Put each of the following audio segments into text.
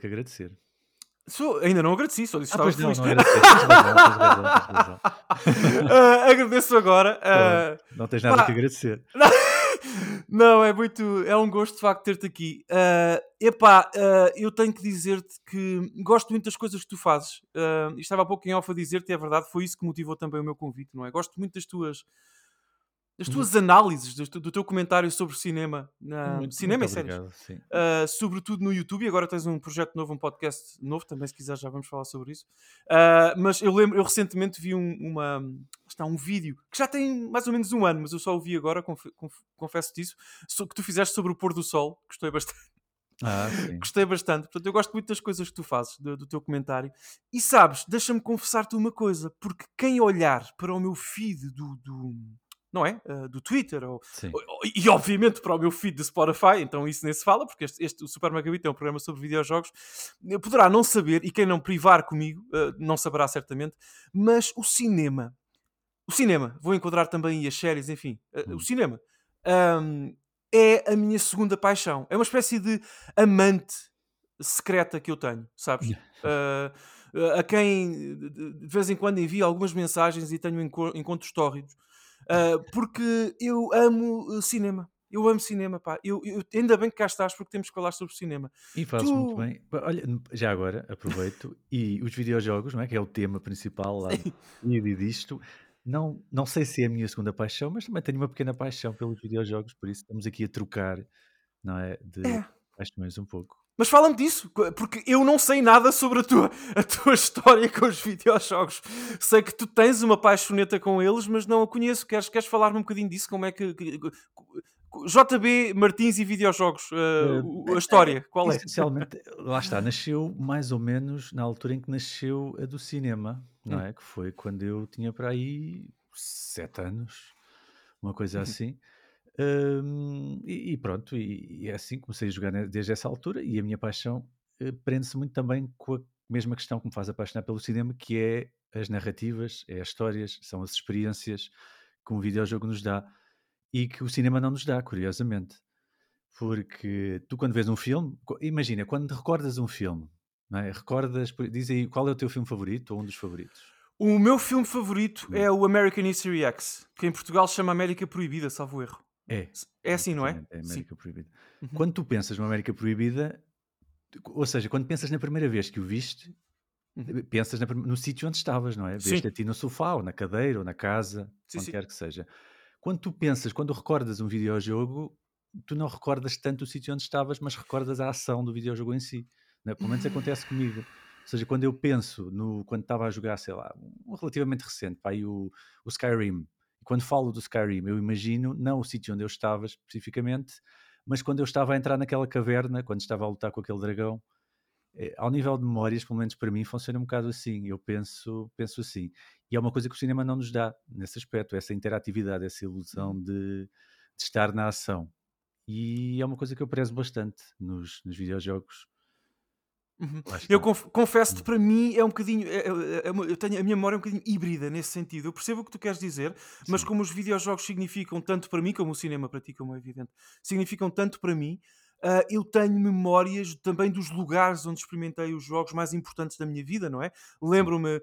que agradecer. Sou, ainda não agradeci, só disse que Ah, estava pois não, feliz. não era. Tens razão, tens razão, tens razão. Ah, agradeço agora. ah, Não tens nada pá. que agradecer. Não, é muito. É um gosto de facto ter-te aqui. Ah, epá, ah, eu tenho que dizer-te que gosto muito das coisas que tu fazes. E estava há pouco em off a dizer-te, é verdade, foi isso que motivou também o meu convite, não é? Gosto muito das tuas. Das Uhum. tuas análises, tu- do teu comentário sobre cinema, na, Muito- cinema muito e séries, obrigado, sim. Uh, sobretudo no YouTube, e agora tens um projeto novo, um podcast novo, também se quiser já vamos falar sobre isso. Uh, mas eu lembro, eu recentemente vi um, uma, está um vídeo que já tem mais ou menos um ano, mas eu só o vi agora, conf- conf- confesso-te isso, so- que tu fizeste sobre o pôr do sol, gostei bastante. Ah. Gostei bastante. Portanto, eu gosto muito das coisas que tu fazes, do, do teu comentário. E sabes, deixa-me confessar-te uma coisa, porque quem olhar para o meu feed do, do- não é? Uh, do Twitter ou, sim. e obviamente para o meu feed de Spotify, então isso nem se fala, porque este, este o Super Megabit é um programa sobre videojogos, eh, poderá não saber, e quem não privar comigo, eh, não saberá certamente, mas o cinema, o cinema, vou enquadrar também as séries, enfim, eh, Hum. o cinema ahm, é a minha segunda paixão, é uma espécie de amante secreta que eu tenho, sabes? A quem de- vez em quando envio algumas mensagens e tenho enco- encontros tórridos, ah, porque eu amo uh, cinema. Eu amo cinema, pá. Eu, eu- ainda bem que cá estás, porque temos que falar sobre cinema. E fazes muito Tu- bem. Ba- Olha, já agora aproveito e os videojogos, não é? Que é o tema principal lá do vídeo e disto. Não, não sei se é a minha segunda paixão, mas também tenho uma pequena paixão pelos videojogos, por isso estamos aqui a trocar, não é? De É. paixões um pouco. Mas fala-me disso, porque eu não sei nada sobre a tua, a tua história com os videojogos. Sei que tu tens uma paixoneta com eles, mas não a conheço. Queres, queres falar-me um bocadinho disso? Como é que. que- que- JB Martins e videojogos, uh, a história, qual é? Essencialmente, lá está, nasceu mais ou menos na altura em que nasceu a do cinema, não Hum. é? Que foi quando eu tinha para aí sete anos, uma coisa Uhum. assim. Hum, e, e pronto, e, e é assim, comecei a jogar desde essa altura e a minha paixão eh, prende-se muito também com a mesma questão que me faz apaixonar pelo cinema, que é as narrativas, é as histórias, são as experiências que um videojogo nos dá e que o cinema não nos dá, curiosamente. Porque tu, quando vês um filme, imagina, quando recordas um filme, não é? recordas, diz aí qual é o teu filme favorito ou um dos favoritos. O meu filme favorito Hum. é o American History X, que em Portugal se chama América Proibida, salvo erro. É, É assim, não é? É Sim. América Proibida. Uhum. Quando tu pensas no América Proibida, ou seja, quando pensas na primeira vez que o viste, Uhum. pensas na no sítio onde estavas, não é? Sim. Veste a ti no sofá, ou na cadeira, ou na casa, Sim, onde sim. quer que seja. Quando tu pensas, quando recordas um videojogo, tu não recordas tanto o sítio onde estavas, mas recordas a ação do videojogo em si. não é? Pelo menos acontece comigo. Ou seja, quando eu penso no quando estava a jogar, sei lá, um relativamente recente, pá, o, o Skyrim. E quando falo do Skyrim, eu imagino não o sítio onde eu estava especificamente, mas quando eu estava a entrar naquela caverna, quando estava a lutar com aquele dragão, eh, ao nível de memórias, pelo menos para mim, funciona um bocado assim. Eu penso, penso assim. E é uma coisa que o cinema não nos dá nesse aspecto, essa interatividade, essa ilusão Uhum. de, de estar na ação. E é uma coisa que eu prezo bastante nos, nos videojogos. Uhum. Eu conf- confesso-te, Hum. para mim é um bocadinho. é- é- é uma- eu tenho, a minha memória é um bocadinho híbrida nesse sentido. Eu percebo o que tu queres dizer, mas Sim. como os videojogos significam tanto para mim, como o cinema para ti, como é evidente, significam tanto para mim, ah, eu tenho memórias também dos lugares onde experimentei os jogos mais importantes da minha vida, não é? Lembro-me.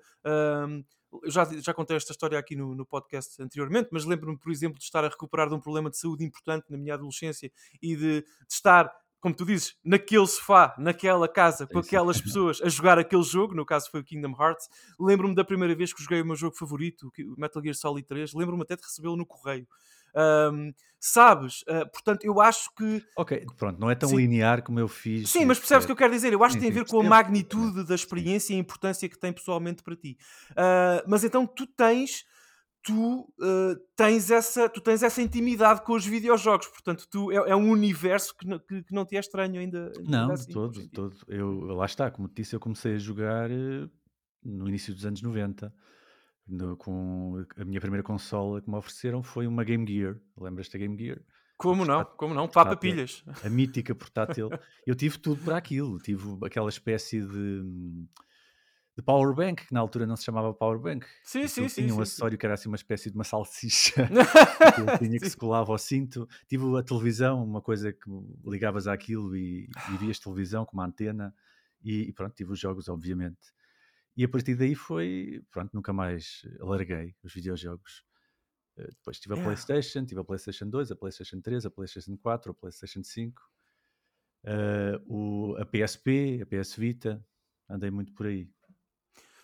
eu já, já contei esta história aqui no, no podcast anteriormente, mas lembro-me, por exemplo, de estar a recuperar de um problema de saúde importante na minha adolescência e de, de estar, como tu dizes, naquele sofá, naquela casa, com aquelas pessoas a jogar aquele jogo, no caso foi o Kingdom Hearts. Lembro-me da primeira vez que joguei o meu jogo favorito, o Metal Gear Solid 3. Lembro-me até de recebê-lo no correio. Ahm, sabes? Ah, portanto, eu acho que Ok, pronto, não é tão Sim. linear como eu fiz. Sim, mas percebes o que eu quero dizer? Eu acho que tem a ver com a magnitude da experiência e a importância que tem pessoalmente para ti. Ah, mas então tu tens, tu ah, tens essa, tu tens essa intimidade com os videojogos, portanto tu é, é um universo que não, que, que não te é estranho ainda. ainda Não, de assim, todo, hoje em de todo. Eu, lá está, como te disse, eu comecei a jogar eh, no início dos anos 90. No- com a minha primeira consola que me ofereceram foi uma Game Gear. Lembras-te da Game Gear? Como não? Como não? Papa pilhas. a mítica portátil. Eu tive tudo para aquilo. Tive aquela espécie de, de Powerbank, que na altura não se chamava Powerbank. Sim, Aquilo sim, sim. tinha um sim, sim. acessório que era assim uma espécie de uma salsicha que tinha que Sim. se colava ao cinto. Tive a televisão, uma coisa que ligavas àquilo e, e vias televisão com uma antena. E, e pronto, tive os jogos, obviamente. E a partir daí foi, pronto, nunca mais larguei os videojogos. Eh, Depois tive a Yeah. PlayStation, tive a PlayStation 2, a PlayStation 3, a PlayStation 4, a PlayStation 5, eh, o, a PSP, a PS Vita, andei muito por aí.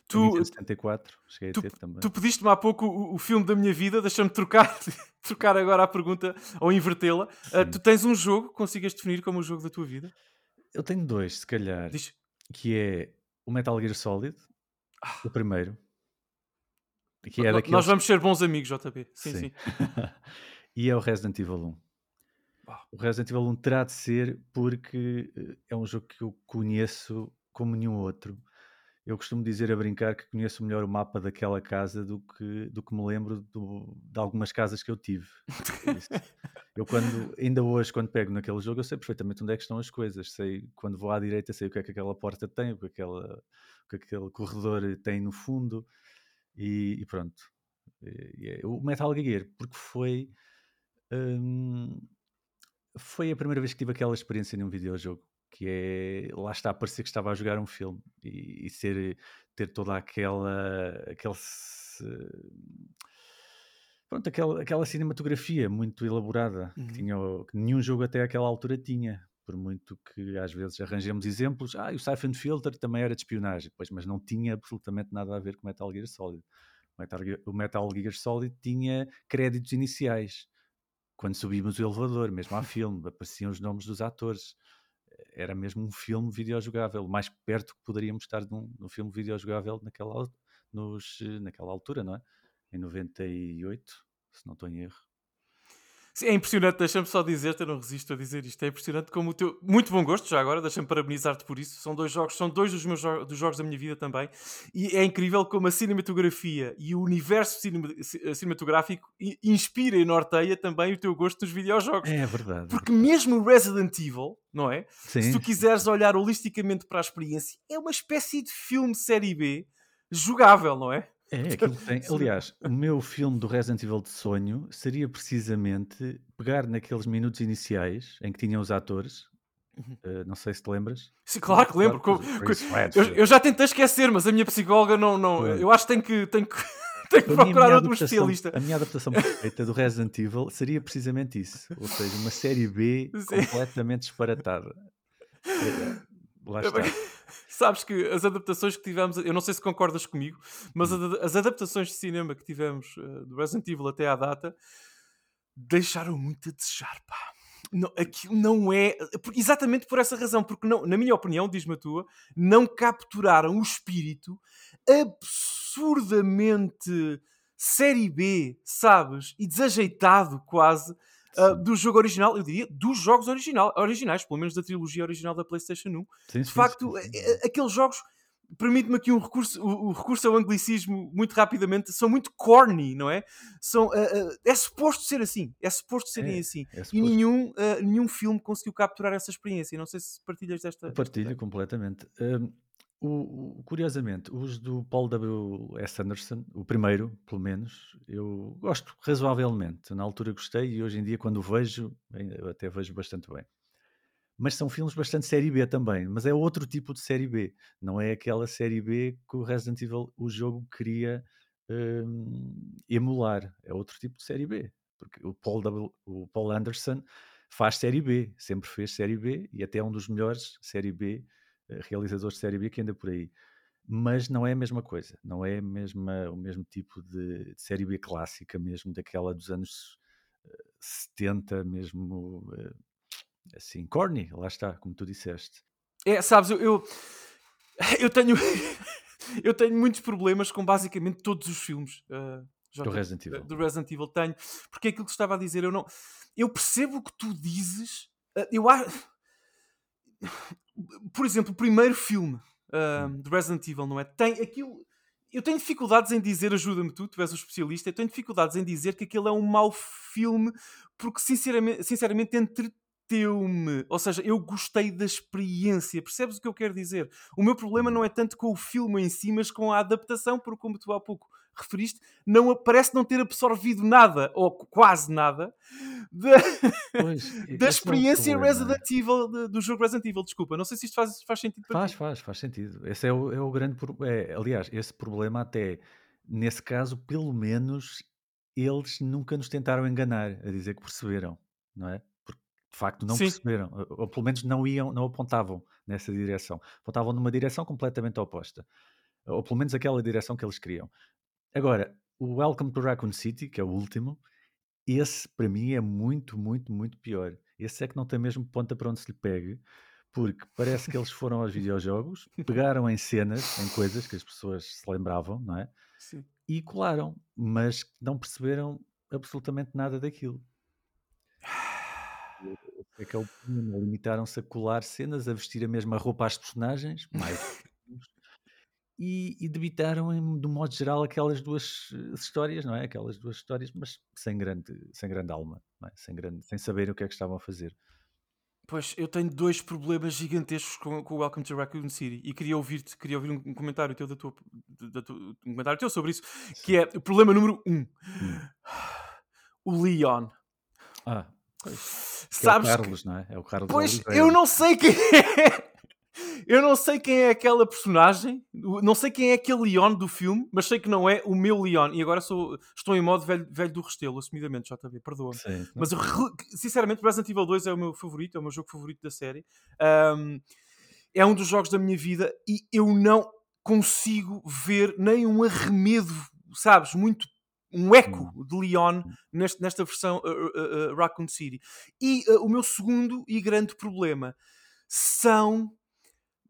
A Tu, Nintendo 74, cheguei a tu, ter também. tu pediste-me há pouco o, o filme da minha vida, deixa-me trocar, trocar agora a pergunta ou invertê-la. Sim. tu tens um jogo que consigas definir como o jogo da tua vida? Eu tenho dois, se calhar, Diz. que é o Metal Gear Solid, Ah. o primeiro, que é daqueles... Nós vamos ser bons amigos, JP. Sim, sim. e é o Resident Evil 1. Ah. O Resident Evil 1 terá de ser porque eh, é um jogo que eu conheço como nenhum outro. Eu costumo dizer a brincar que conheço melhor o mapa daquela casa do que, do que me lembro do- de algumas casas que eu tive. Eu quando, ainda hoje, quando pego naquele jogo, eu sei perfeitamente onde é que estão as coisas. Sei, quando vou à direita, sei o que é que aquela porta tem, o que, aquela, o que aquele corredor tem no fundo. E, e pronto. E- e é- o Metal Gear, porque foi... hum, foi a primeira vez que tive aquela experiência num videojogo que é lá está parecer que estava a jogar um filme e, e ser ter toda aquela aquele pronto aquela, aquela cinematografia muito elaborada Uhum. que tinha que nenhum jogo até aquela altura tinha por muito que às vezes arranjemos exemplos ah e o Siphon Filter também era de espionagem pois mas não tinha absolutamente nada a ver com Metal Gear Solid o Metal Gear, o Metal Gear Solid tinha créditos iniciais quando subimos o elevador, mesmo há filme, apareciam os nomes dos atores. Era mesmo um filme videojogável, mais perto que poderíamos estar de um, de um filme videojogável naquela, nos, eh, naquela altura, não é? Em 98, se não estou em erro. Sim, é impressionante, deixa-me só dizer-te, eu não resisto a dizer isto, é impressionante como o teu. Muito bom gosto, já agora, deixa-me parabenizar-te por isso. São dois jogos, são dois dos meus jo- dos jogos da minha vida também. E é incrível como a cinematografia e o universo cinema- ci- cinematográfico inspira e norteia também o teu gosto dos videojogos. É verdade. Porque mesmo Resident Evil, não é? Sim, Se tu quiseres olhar holisticamente para a experiência, é uma espécie de filme série B jogável, não é? É, aquilo tem. Sim. Aliás, o meu filme do Resident Evil de sonho seria precisamente pegar naqueles minutos iniciais em que tinham os atores. Eh, não sei se te lembras. Sim, claro que lembro. Claro, Co- Chris co- Redfield. Eu, eu já tentei esquecer, mas a minha psicóloga não. não eu acho que tenho que, tenho que, tenho que procurar minha outro adaptação- especialista. A minha adaptação perfeita do Resident Evil seria precisamente isso. Ou seja, uma série B Sim. completamente disparatada. Lá está. Sabes que as adaptações que tivemos, eu não sei se concordas comigo, mas as adaptações de cinema que tivemos eh, do Resident Evil até à data deixaram muito a desejar, pá. Não, aquilo não é. Exatamente por essa razão, porque, não, na minha opinião, diz-me a tua, não capturaram o espírito absurdamente série B, sabes? E desajeitado quase Sim. do jogo original, eu diria, dos jogos original, originais, pelo menos da trilogia original da PlayStation 1. Sim, De sim, facto, sim, sim. é- é- aqueles jogos, permite-me aqui um recurso, o, o recurso ao anglicismo muito rapidamente, são muito corny, não é? São, ah, ah, é suposto ser assim, é suposto serem É, assim. É E nenhum, ah, nenhum filme conseguiu capturar essa experiência. Não sei se partilhas desta. Eu desta partilho ideia. completamente. O- o- curiosamente, os do Paul W. S. Anderson, o primeiro, pelo menos, eu gosto razoavelmente. Na altura gostei e hoje em dia, quando vejo, até vejo bastante bem. Mas são filmes bastante série B também, mas é outro tipo de série B. Não é aquela série B que o Resident Evil, o jogo, queria hum, emular. É outro tipo de série B. Porque o Paul, W, o Paul Anderson faz série B, sempre fez série B e até é um dos melhores série B, realizadores de série B que anda por aí. Mas não é a mesma coisa, não é mesma, o mesmo tipo de, de série B clássica, mesmo daquela dos anos eh, 70, mesmo eh, assim, corny, lá está, como tu disseste. É, sabes, eu, eu, eu tenho. eu tenho muitos problemas com basicamente todos os filmes. ah, Do Resident Evil. do Resident Evil tenho, porque é aquilo que estava a dizer, eu não. Eu percebo o que tu dizes. ah, Eu acho. Por exemplo, o primeiro filme Hum. de Resident Evil, não é? Tem aquilo. Eu tenho dificuldades em dizer, ajuda-me tu, tu és o especialista, eu tenho dificuldades em dizer que aquele é um mau filme, porque sinceramente, sinceramente entre- entreteu-me. Ou seja, eu gostei da experiência. Percebes o que eu quero dizer? O meu problema não é tanto com o filme em si, mas com a adaptação, porque como tu há pouco referiste, não, parece não ter absorvido nada, ou quase nada, da, pois, da experiência é Resident Evil, do jogo Resident Evil. Desculpa, não sei se isto faz, faz sentido para faz, ti. Faz, faz sentido. Esse é o, é o grande é, Aliás, esse problema até, nesse caso, pelo menos, eles nunca nos tentaram enganar a dizer que perceberam, não é? de facto não Sim. perceberam, ou pelo menos não iam, não apontavam nessa direção, apontavam numa direção completamente oposta, ou pelo menos aquela direção que eles queriam. Agora, o Welcome to Raccoon City, que é o último, esse para mim é muito, muito, muito pior. Esse é que não tem mesmo ponta para onde se lhe pegue, porque parece que eles foram aos videojogos, pegaram em cenas, em coisas que as pessoas se lembravam, não é? Sim. E colaram, mas não perceberam absolutamente nada daquilo é que é o. Limitaram-se a colar cenas, a vestir a mesma roupa às personagens, mais e, e debitaram, em, de modo geral, aquelas duas eh, histórias, não é? Aquelas duas histórias, mas sem grande, sem grande alma, é? sem, grande, sem saber o que é que estavam a fazer. Pois, eu tenho dois problemas gigantescos com, com o Welcome to Raccoon City e queria ouvir-te, queria ouvir um comentário teu, da tua, da tua, um comentário teu sobre isso, que é o problema número um. Hum. O Leon. Ah, Pois. Sabes é o Carlos, que... não é? É o Carlos Pois, Oliveira. eu não sei quem é. Eu não sei quem é aquela personagem, não sei quem é aquele Leon do filme, mas sei que não é o meu Leon. E agora sou, estou em modo velho, velho do Restelo, assumidamente, JV, perdoa-me. Mas eu, sinceramente, Resident Evil 2 é o meu favorito, é o meu jogo favorito da série. Um, é um dos jogos da minha vida e eu não consigo ver nem um arremedo, sabes, muito um eco hum. de Leon hum. neste, nesta versão uh, uh, uh, Raccoon City. E uh, o meu segundo e grande problema são.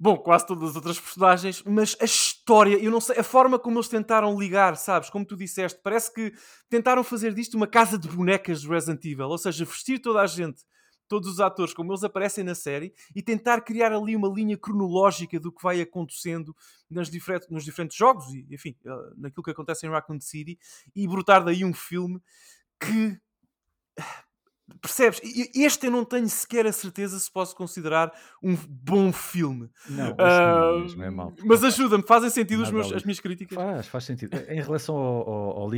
Bom, quase todas as outras personagens, mas a história, eu não sei, a forma como eles tentaram ligar, sabes? Como tu disseste, parece que tentaram fazer disto uma casa de bonecas de Resident Evil, ou seja, vestir toda a gente todos os atores como eles aparecem na série e tentar criar ali uma linha cronológica do que vai acontecendo nas diferentes, nos diferentes jogos e, enfim, eh, naquilo que acontece em Raccoon City e brotar daí um filme que. Percebes? Este eu não tenho sequer a certeza se posso considerar um bom filme. Não, uh, não é, mesmo, é mau. Mas ajuda-me, fazem sentido meus, as minhas críticas? Faz, faz sentido. Em relação ao, ao, ao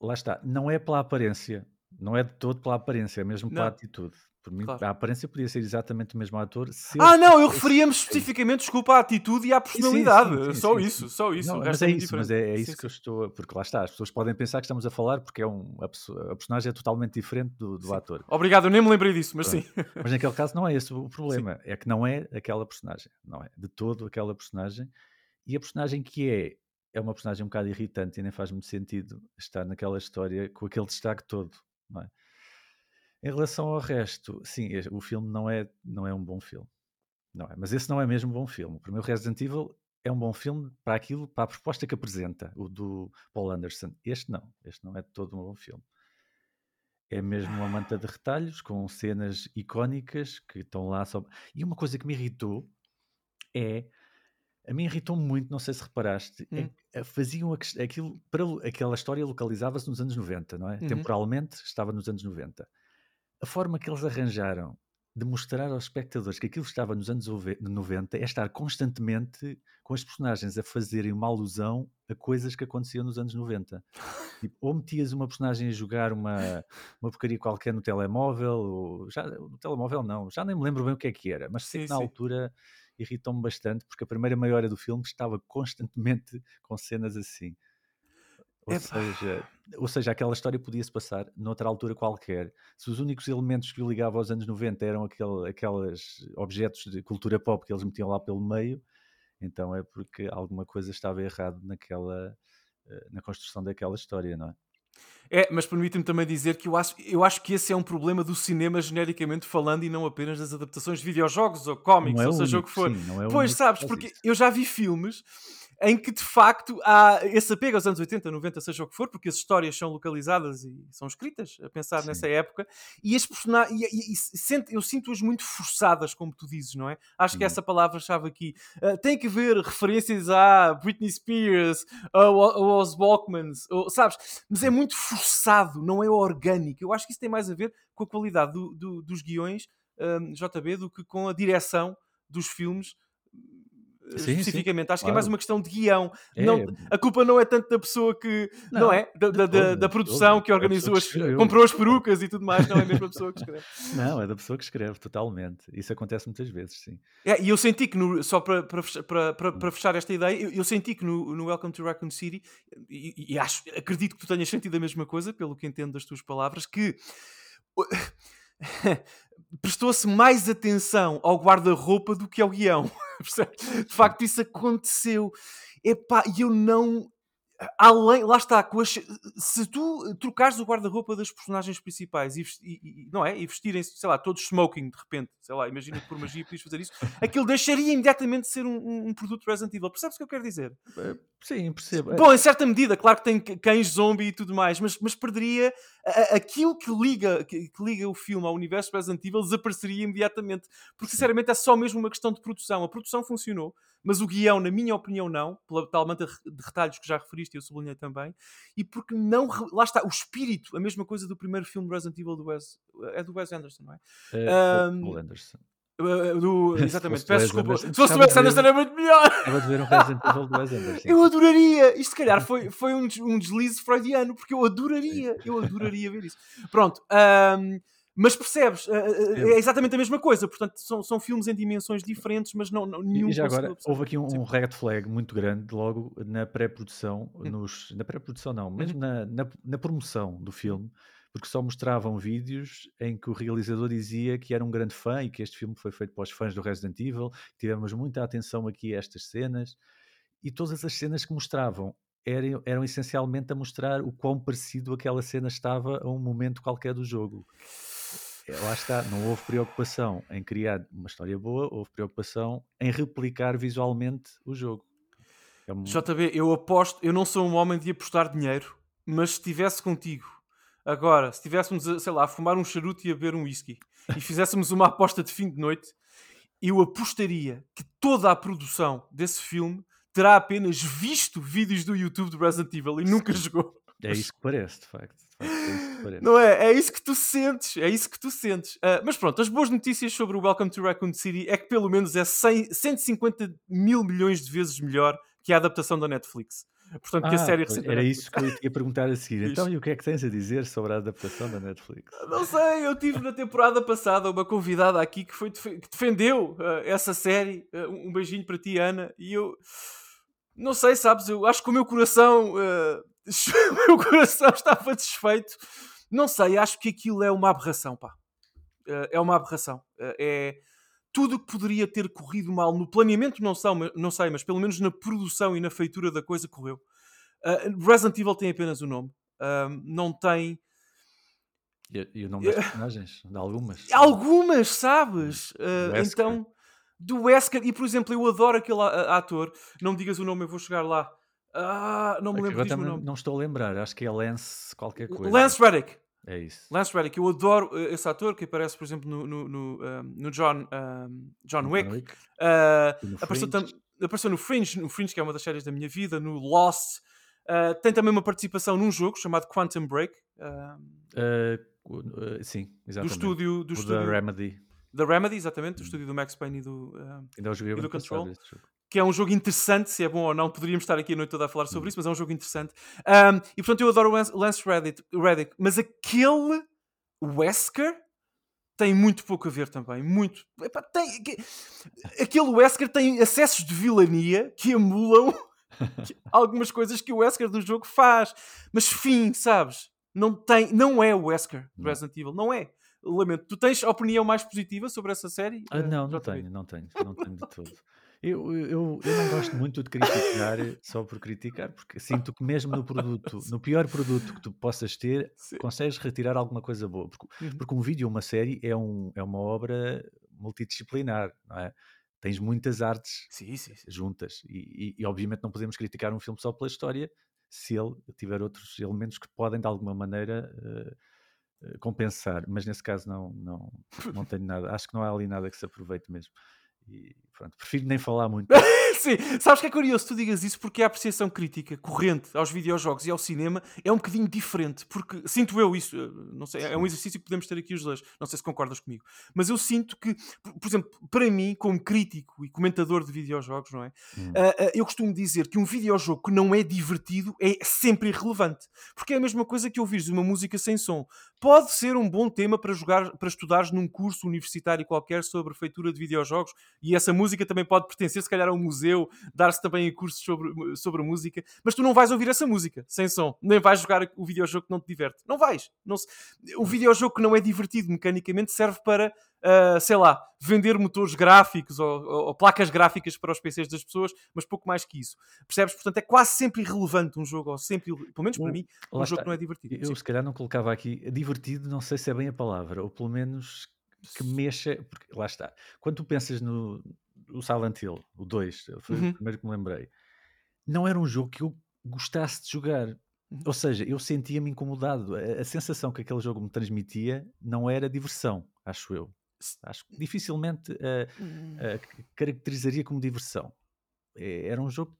lá está, não é pela aparência, não é de todo pela aparência, é mesmo pela não. atitude. Por mim, claro. a aparência podia ser exatamente o mesmo ator. ah, não, eu referia-me especificamente, desculpa, à atitude e à personalidade. Sim, sim, sim, só isso, só isso. Não, mas é, é isso, mas é, é isso que eu estou. Porque lá está, as pessoas podem pensar que estamos a falar porque é um, a, pessoa, a personagem é totalmente diferente do, do ator. Obrigado, eu nem me lembrei disso, mas Pronto. sim. Mas naquele caso não é esse o problema. É que não é aquela personagem. Não é de todo aquela personagem. E a personagem que é, é uma personagem um bocado irritante e nem faz muito sentido estar naquela história com aquele destaque todo. Não é? Em relação ao resto, sim, o filme não é, não é um bom filme. Não é, mas esse não é mesmo um bom filme. O primeiro Resident Evil é um bom filme para aquilo, para a proposta que apresenta, o do Paul Anderson. Este não, este não é todo um bom filme. É mesmo uma manta de retalhos com cenas icónicas que estão lá só. E uma coisa que me irritou é a mim irritou muito, não sei se reparaste, é hum. é, faziam aquilo para aquela história localizava-se nos anos 90, não é? Uhum. Temporalmente estava nos anos 90 a forma que eles arranjaram de mostrar aos espectadores que aquilo estava nos anos 90 é estar constantemente com as personagens a fazerem uma alusão a coisas que aconteciam nos anos 90. Tipo, ou metias uma personagem a jogar uma, uma porcaria qualquer no telemóvel, ou já, no telemóvel não, já nem me lembro bem o que é que era, mas sim, na sim. altura irritou-me bastante porque a primeira meia hora do filme estava constantemente com cenas assim. Ou, seja, ou seja, aquela história podia-se passar noutra altura qualquer. Se os únicos elementos que o ligavam aos anos 90 eram aquele, aqueles objetos de cultura pop que eles metiam lá pelo meio, então é porque alguma coisa estava errado naquela, eh, na construção daquela história, não é? É, mas permite-me também dizer que eu acho, eu acho que esse é um problema do cinema genericamente falando e não apenas das adaptações de videojogos ou cómics, é ou seja único, o que for. Sim, é pois sabes, porque eu já vi filmes em que de facto há esse apego aos anos 80, 90, seja o que for, porque as histórias são localizadas e são escritas a pensar Sim. nessa época, e as personagens, e, e, e, eu sinto-as muito forçadas, como tu dizes, não é? Acho que uhum. essa palavra-chave aqui uh, tem que haver referências a Britney Spears, ou aos Walkmans, ou, sabes? Mas é muito forçado, não é orgânico. Eu acho que isso tem mais a ver com a qualidade do, do, dos guiões hum, JB, do que com a direção dos filmes Sim, sim, especificamente. Acho que é mais claro. uma questão de guião. É, Não, a culpa não é tanto da pessoa que. Não, Não, é? Da, da, da- todo, da de produção que É organizou as. que escreveu. comprou as perucas e tudo mais. Não é a mesma pessoa que escreve. Não, é da pessoa que escreve, totalmente. Isso acontece muitas vezes, sim. É, e eu senti que, no- só para, para, fechar- para, para, Hum. para fechar esta ideia, eu, eu senti que no, no Welcome to Raccoon City, e, e acho, acredito que tu tenhas sentido a mesma coisa, pelo que entendo das tuas palavras, que prestou-se mais atenção ao guarda-roupa do que ao guião. De facto, isso aconteceu. Epá, e eu não. Além, lá está, as- se tu trocares o guarda-roupa das personagens principais e, e- e- não é? e vestirem-se, sei lá, todos smoking de repente, sei lá, imagina que por magia podias fazer isso, aquilo deixaria imediatamente de ser um, um- um produto Resident Evil. Percebes o que eu quero dizer? Eh, Sim, percebo. Bom, em certa medida, claro que tem cães zombie e tudo mais, mas, mas perderia a- aquilo que liga, que, que liga o filme ao universo Resident Evil desapareceria imediatamente. Porque, sinceramente, é só mesmo uma questão de produção. A produção funcionou, mas o guião, na minha opinião, não, pela tal manta de retalhos que já referiste e eu sublinhei também, e porque não. Lá está, o espírito, a mesma coisa do primeiro filme Resident Evil do Wes. É do Wes Anderson, não é? Paul- ahm, Paul Anderson. Uh, do- Se exatamente, do peço desculpa. Se fosse o Wes Anderson é muito melhor. Estava de ver um Resident Evil do Wes Anderson. Eu adoraria! Isto, se calhar, foi, foi um, um deslize freudiano, porque eu adoraria, eu adoraria ver isso. Pronto, ahm, mas percebes? ah, é exatamente a mesma coisa. Portanto, são, são filmes em dimensões diferentes, mas não, não- nenhum E já agora, absorver. houve aqui um, um red flag muito grande logo na pré-produção, nos, na pré-produção não, mesmo na, na, na promoção do filme, porque só mostravam vídeos em que o realizador dizia que era um grande fã e que este filme foi feito para os fãs do Resident Evil, tivemos muita atenção aqui a estas cenas, e todas as cenas que mostravam eram, eram essencialmente a mostrar o quão parecido aquela cena estava a um momento qualquer do jogo. É, Lá está, não houve preocupação em criar uma história boa, houve preocupação em replicar visualmente o jogo. É um- JB, eu aposto, eu não sou um homem de apostar dinheiro, mas se estivesse contigo, agora, se estivéssemos, a, sei lá, a fumar um charuto e a beber um whisky e fizéssemos uma aposta de fim de noite, eu apostaria que toda a produção desse filme terá apenas visto vídeos do YouTube do Resident Evil e nunca jogou. É isso que parece, de facto. De facto, é isso que parece. Não é? É isso que tu sentes. É isso que tu sentes. Ah, mas pronto, as boas notícias sobre o Welcome to Raccoon City é que pelo menos é 100, 150 mil milhões de vezes melhor que a adaptação da Netflix. Portanto, que a Ah, série recente era Netflix. isso que eu ia perguntar a seguir. Então, e o que é que tens a dizer sobre a adaptação da Netflix? Não sei, eu tive na temporada passada uma convidada aqui que, foi, que defendeu ah, essa série. Ah, um beijinho para ti, Ana. E eu não sei, sabes? Eu acho que o meu coração, ah, o meu coração estava desfeito. Não sei, acho que aquilo é uma aberração, pá. Ah, é uma aberração. Ah, é tudo o que poderia ter corrido mal no planeamento, não, são, mas- não sei, mas pelo menos na produção e na feitura da coisa correu. Ah, Resident Evil tem apenas o nome. Ah, não tem E, e o nome das personagens? De algumas? Algumas, sabes? Uh, então, do Wesker, e por exemplo, eu adoro aquele ator, não me digas o nome, eu vou chegar lá. Ah, não me É lembro agora diz o nome. não estou a lembrar, acho que é Lance qualquer coisa. Lance Reddick. É isso. Lance Reddick, eu adoro uh, esse ator que aparece, por exemplo, no, no, no, um, no John, um, John Wick. John Wick. Uh, no apareceu, tam- apareceu no Fringe, no Fringe, que é uma das séries da minha vida, no Lost. Uh, tem também uma participação num jogo chamado Quantum Break, uh, sim, do exatamente. estúdio, do o estúdio da Remedy. da Remedy, exatamente, do estúdio do Max Payne e do, E do Control? Que é um jogo interessante, se é bom ou não, poderíamos estar aqui a noite toda a falar Hum. sobre isso, mas é um jogo interessante. Um, e portanto eu adoro o Lance- Reddick, Reddick, mas aquele Wesker tem muito pouco a ver também. Muito. Epá, tem, que- aquele Wesker tem acessos de vilania que emulam algumas coisas que o Wesker do jogo faz. Mas fim, sabes? Não, tem, não é o Wesker do. Resident Evil, não é. Lamento. Tu tens opinião mais positiva sobre essa série? Ah, eh, não, não tenho, não tenho, não tenho de todo. Eu, eu, eu não gosto muito de criticar só por criticar, porque sinto que mesmo no produto, no pior produto que tu possas ter, Sim. consegues retirar alguma coisa boa. Porque, Uhum. porque um vídeo ou uma série é, um, é uma obra multidisciplinar, não é? Tens muitas artes Sim, sim, sim. juntas e, e- e, obviamente não podemos criticar um filme só pela história se ele tiver outros elementos que podem de alguma maneira eh, eh, compensar, mas nesse caso não, não, não tenho nada, acho que não há ali nada que se aproveite mesmo. E pronto, prefiro nem falar muito. Sim, sabes que é curioso tu digas isso porque a apreciação crítica corrente aos videojogos e ao cinema é um bocadinho diferente, porque sinto eu isso, eh, não sei, é um exercício que podemos ter aqui os dois, não sei se concordas comigo, mas eu sinto que, por exemplo, para mim, como crítico e comentador de videojogos, não é? Hum. Uh, uh, eu costumo dizer que um videojogo que não é divertido é sempre irrelevante, porque é a mesma coisa que ouvires uma música sem som. Pode ser um bom tema para jogar, para estudares num curso universitário qualquer sobre a feitura de videojogos, e essa música também pode pertencer, se calhar, a um museu dar-se também cursos sobre, sobre música, mas tu não vais ouvir essa música sem som, nem vais jogar o videojogo que não te diverte. Não vais. Não se... O videojogo que não é divertido mecanicamente serve para, uh, sei lá, vender motores gráficos ou, ou, ou, placas gráficas para os PCs das pessoas, mas pouco mais que isso. Percebes? Portanto, é quase sempre irrelevante um jogo, ou sempre, pelo menos para mim, um jogo está. que não é divertido. Eu, Sim. se calhar, não colocava aqui divertido, não sei se é bem a palavra, ou pelo menos que mexa, porque lá está. Quando tu pensas no, o Silent Hill, o 2, foi uhum. o primeiro que me lembrei, não era um jogo que eu gostasse de jogar. Uhum. Ou seja, eu sentia-me incomodado. A, a, sensação que aquele jogo me transmitia não era diversão, acho eu. Acho que dificilmente uh, uh, caracterizaria como diversão. É, era um jogo,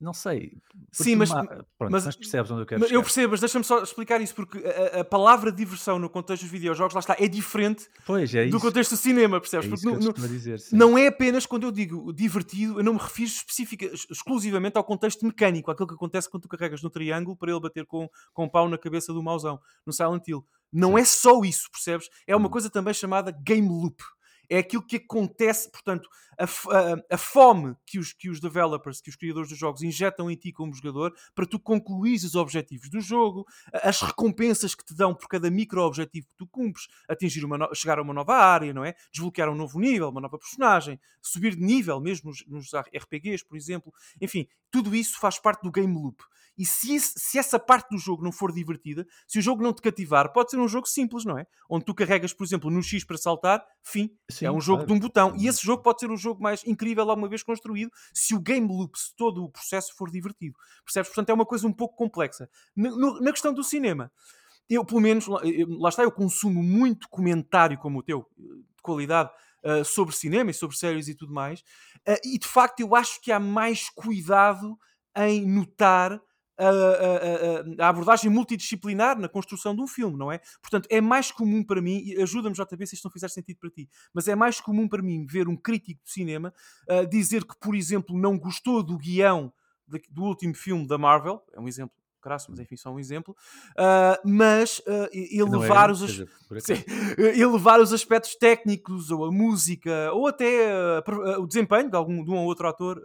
não sei. Sim, mas, pronto, mas, mas, percebes onde eu quero mas Eu percebo, mas deixa-me só explicar isso, porque a, a, palavra diversão no contexto dos videojogos, lá está, é diferente pois, é do contexto do cinema, percebes? É porque no, no, dizer, não é apenas quando eu digo divertido, eu não me refiro específica, exclusivamente ao contexto mecânico, aquilo que acontece quando tu carregas no triângulo para ele bater com, com o pau na cabeça do mauzão, no Silent Hill. Não Sim. é só isso, percebes? É uma hum. coisa também chamada game loop é aquilo que acontece, portanto, a, a, a, fome que os, que os developers, que os criadores dos jogos injetam em ti como jogador para tu concluires os objetivos do jogo, as recompensas que te dão por cada micro-objetivo que tu cumpres, atingir uma no... chegar a uma nova área, não é? Desbloquear um novo nível, uma nova personagem, subir de nível, mesmo nos, nos RPGs, por exemplo. Enfim, tudo isso faz parte do game loop. E se, se, essa parte do jogo não for divertida, se o jogo não te cativar, pode ser um jogo simples, não é? Onde tu carregas, por exemplo, no X para saltar, fim. Sim, é um jogo claro. de um botão. E esse jogo pode ser o jogo mais incrível alguma vez construído se o game loop, se todo o processo for divertido. Percebes? Portanto, é uma coisa um pouco complexa. Na, no, na questão do cinema, eu, pelo menos, lá, lá está, eu consumo muito comentário como o teu, de qualidade, uh, sobre cinema e sobre séries e tudo mais. Uh, e de facto, eu acho que há mais cuidado em notar a, a, a, abordagem multidisciplinar na construção de um filme, não é? Portanto, é mais comum para mim, e ajuda-me, JB, se isto não fizer sentido para ti, mas é mais comum para mim ver um crítico de cinema uh, dizer que, por exemplo, não gostou do guião do último filme da Marvel, é um exemplo crasso, mas enfim, só um exemplo. Uh, mas uh, elevar, é, os, sim, elevar os aspectos técnicos, ou a música, ou até uh, o desempenho de, algum, de um ou outro ator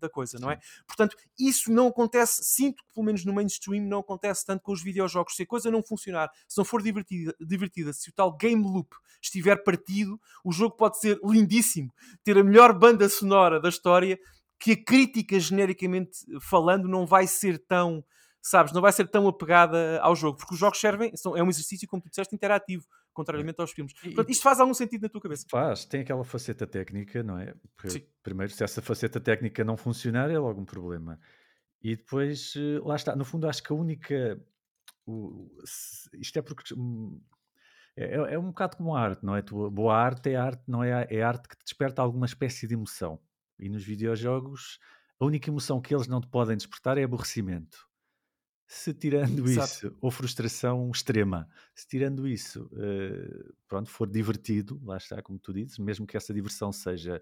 da coisa, não é? Portanto, isso não acontece, sinto que pelo menos no mainstream não acontece tanto com os videojogos. Se a coisa não funcionar, se não for divertida, divertida se o tal game loop estiver partido, o jogo pode ser lindíssimo, ter a melhor banda sonora da história, que a crítica genericamente falando não vai ser tão sabes, não vai ser tão apegada ao jogo, porque os jogos servem, são, é um exercício, como tu disseste, interativo, contrariamente aos filmes. Portanto, isto faz algum sentido na tua cabeça? Faz, tem aquela faceta técnica, não é? Porque, primeiro, se essa faceta técnica não funcionar, é logo um problema. E depois, eh, lá está, no fundo, acho que a única. O, isto é porque. Hum, é, é, é, um bocado como a arte, não é? Tu, boa arte é arte, não é? É arte que te desperta alguma espécie de emoção. E nos videojogos, a única emoção que eles não te podem despertar é aborrecimento se tirando Exato. isso, ou frustração extrema, se tirando isso, uh, pronto, for divertido, lá está, como tu dizes, mesmo que essa diversão seja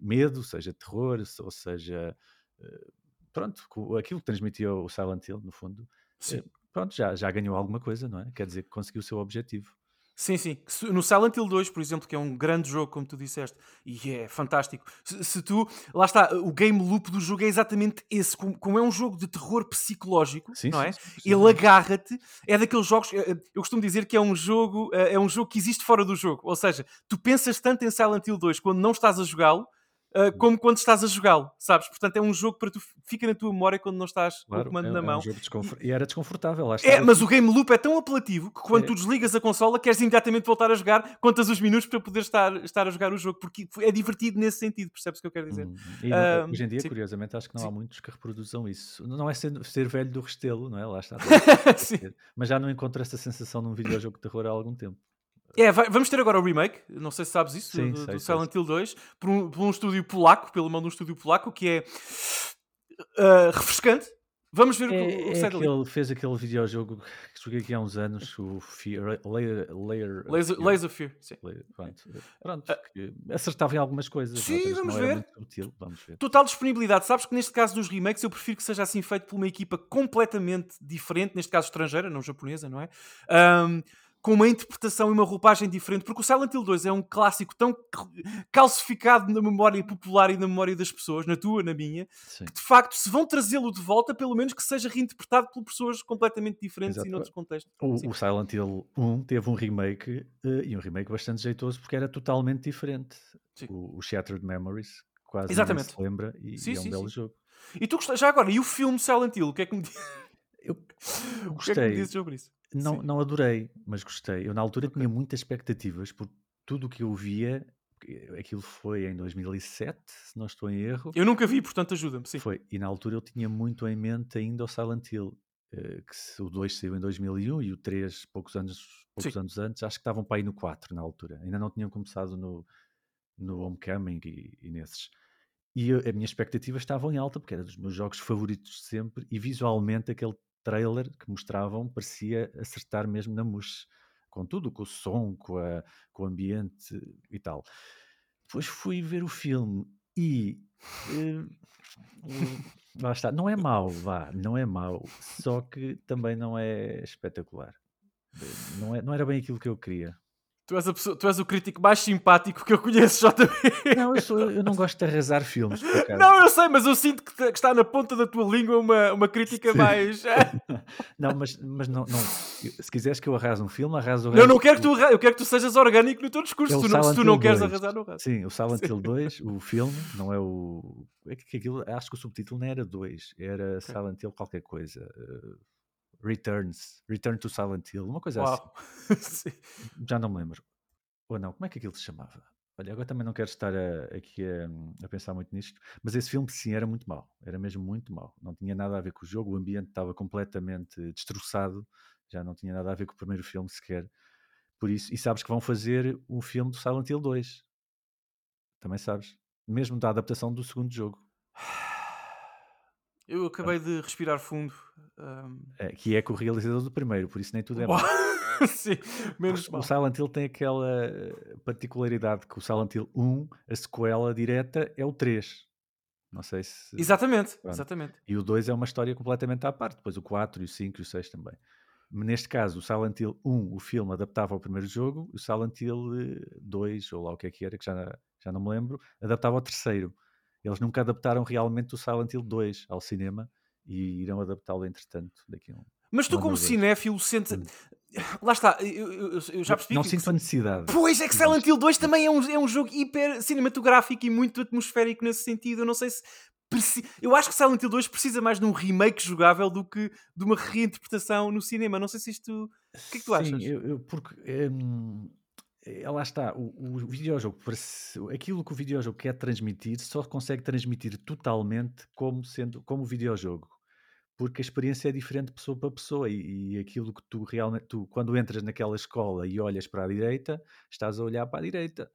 medo, seja terror, ou seja, uh, pronto, aquilo que transmitia o Silent Hill, no fundo, uh, pronto, já, já ganhou alguma coisa, não é? Quer dizer que conseguiu o seu objetivo. Sim, sim. No Silent Hill 2, por exemplo, que é um grande jogo, como tu disseste, e é fantástico. Se, se tu. Lá está, o game loop do jogo é exatamente esse. Como, como é um jogo de terror psicológico, sim, não é? Sim, sim, Ele agarra-te. É daqueles jogos. Eh, eu costumo dizer que é um jogo. Eh, é um jogo que existe fora do jogo. Ou seja, tu pensas tanto em Silent Hill 2 quando não estás a jogá-lo Uh, como quando estás a jogá-lo, sabes? Portanto, é um jogo para tu fica na tua memória quando não estás claro, com o comando é, na mão. É um jogo desconfort... E era desconfortável, lá É, mas o game loop é tão apelativo que quando é. tu desligas a consola queres imediatamente voltar a jogar, contas os minutos para poder estar, estar a jogar o jogo, porque é divertido nesse sentido, percebes o que eu quero dizer? Hum. E uh, hoje em dia, sim. curiosamente, acho que não sim. há muitos que reproduzam isso. Não é ser, ser velho do restelo, não é? Lá está. mas já não encontro essa sensação num videojogo de terror há algum tempo. É, vai- vamos ter agora o remake, não sei se sabes isso, Sim, do, sei, do Silent Hill 2, por um, por um estúdio polaco, pela mão de um estúdio polaco, que é ah, refrescante. Vamos ver o que o É, que é sai dali. aquele, fez aquele videojogo que joguei aqui há uns anos, o Fear, Layer, Layer, Laser, Fear. Laser Fear, sim. Layer- Pronto, pronto que acertava em algumas coisas, Sim, vamos ver. subtil, vamos ver. Total disponibilidade. Sabes que neste caso dos remakes eu prefiro que seja assim feito por uma equipa completamente diferente, neste caso estrangeira, não japonesa, não é? Ahm, com uma interpretação e uma roupagem diferente, porque o Silent Hill 2 é um clássico tão calcificado na memória popular e na memória das pessoas, na tua, na minha, Sim. que de facto, se vão trazê-lo de volta, pelo menos que seja reinterpretado por pessoas completamente diferentes Exato. e noutros contextos. O, o Silent Hill 1 teve um remake eh, e um remake bastante jeitoso porque era totalmente diferente. Sim. O, o Shattered Memories, quase Exatamente. se lembra e, Sim, e é um sim, belo sim. jogo. E tu já agora, e o filme Silent Hill? O que é que me, diz- Eu o que é que me gostei, dizes sobre isso? Não, Sim. não adorei, mas gostei. Eu na altura Ok. tinha muitas expectativas por tudo o que eu via. Aquilo foi em 2007, se não estou em erro. Eu nunca vi, portanto ajuda-me. Foi, e na altura eu tinha muito em mente ainda o Silent Hill, eh, que o 2 saiu em 2001 e o 3 poucos anos, poucos Sim. anos antes, acho que estavam para aí no 4 na altura, ainda não tinham começado no, no Homecoming e, e nesses. E eu- a minha expectativa estava em alta, porque era dos meus jogos favoritos de sempre, e visualmente aquele trailer que mostravam parecia acertar mesmo na mousse, com tudo, com o som, com, a- com o ambiente e tal. Depois fui ver o filme e. hum, lá está, não é mau, vá, não é mau, só que também não é espetacular. Eh, Não, é, não era bem aquilo que eu queria. Tu és, pessoa- tu és o crítico mais simpático que eu conheço, JB. Não, eu, sou- eu não gosto de arrasar filmes, por acaso. Não, eu sei, mas eu sinto que, que está na ponta da tua língua uma, uma crítica Sim. mais. Não, mas, mas não, não- se quiseres que eu arrase um filme, arraso o Não, não resto. quero que tu, eu quero que tu sejas orgânico no teu discurso. É Tu não- se tu não queres 2. arrasar, não arrasas. Sim, o Silent. Hill 2, o filme, não é o. É que aquilo, acho que o subtítulo não era 2, era Silent Hill qualquer coisa. eh, Returns, Return to Silent Hill, uma coisa assim. Uau. Sim. Já não me lembro. Ou não, como é que aquilo se chamava? Olha, agora também não quero estar a- aqui a, a pensar muito nisto, mas esse filme sim era muito mau, era mesmo muito mau. Não tinha nada a ver com o jogo, o ambiente estava completamente destroçado, já não tinha nada a ver com o primeiro filme sequer. Por isso, e sabes que vão fazer um filme do Silent Hill 2. Também sabes. Mesmo da adaptação do segundo jogo, Eu acabei de respirar fundo. ahm, eh, que é com o realizador do primeiro, por isso nem tudo é mau. Sim, menos O mal. Silent Hill tem aquela eh, particularidade que o Silent Hill 1, a sequela direta, é o 3. Não sei se. Exatamente, Pronto. exatamente. E o 2 é uma história completamente à parte. Depois o 4, e o 5 e o 6 também. Neste caso, o Silent Hill 1, o filme, adaptava ao primeiro jogo. O Silent Hill eh, 2, ou lá o que é que era, que já, já não me lembro, adaptava ao terceiro. Eles nunca adaptaram realmente o Silent Hill 2 ao cinema e irão adaptá-lo entretanto daqui a um. Mas tu, Um como cinéfilo, sentes. Hum. Lá está, eu, eu- eu- já percebi não que. sinto a necessidade. Pois é que Silent Hill 2 também é um, é um jogo hiper cinematográfico e muito atmosférico nesse sentido. Eu não sei se. Eu acho que Silent Hill 2 precisa mais de um remake jogável do que de uma reinterpretação no cinema. Não sei se isto. O que é que tu achas? Sim, eu, eu- porque hum, lá está, o, o videojogo, aquilo que o videojogo quer transmitir, só consegue transmitir totalmente como sendo como videojogo. Porque a experiência é diferente de pessoa para pessoa e, e aquilo que tu realmente, tu, quando entras naquela escola e olhas para a direita, estás a olhar para a direita.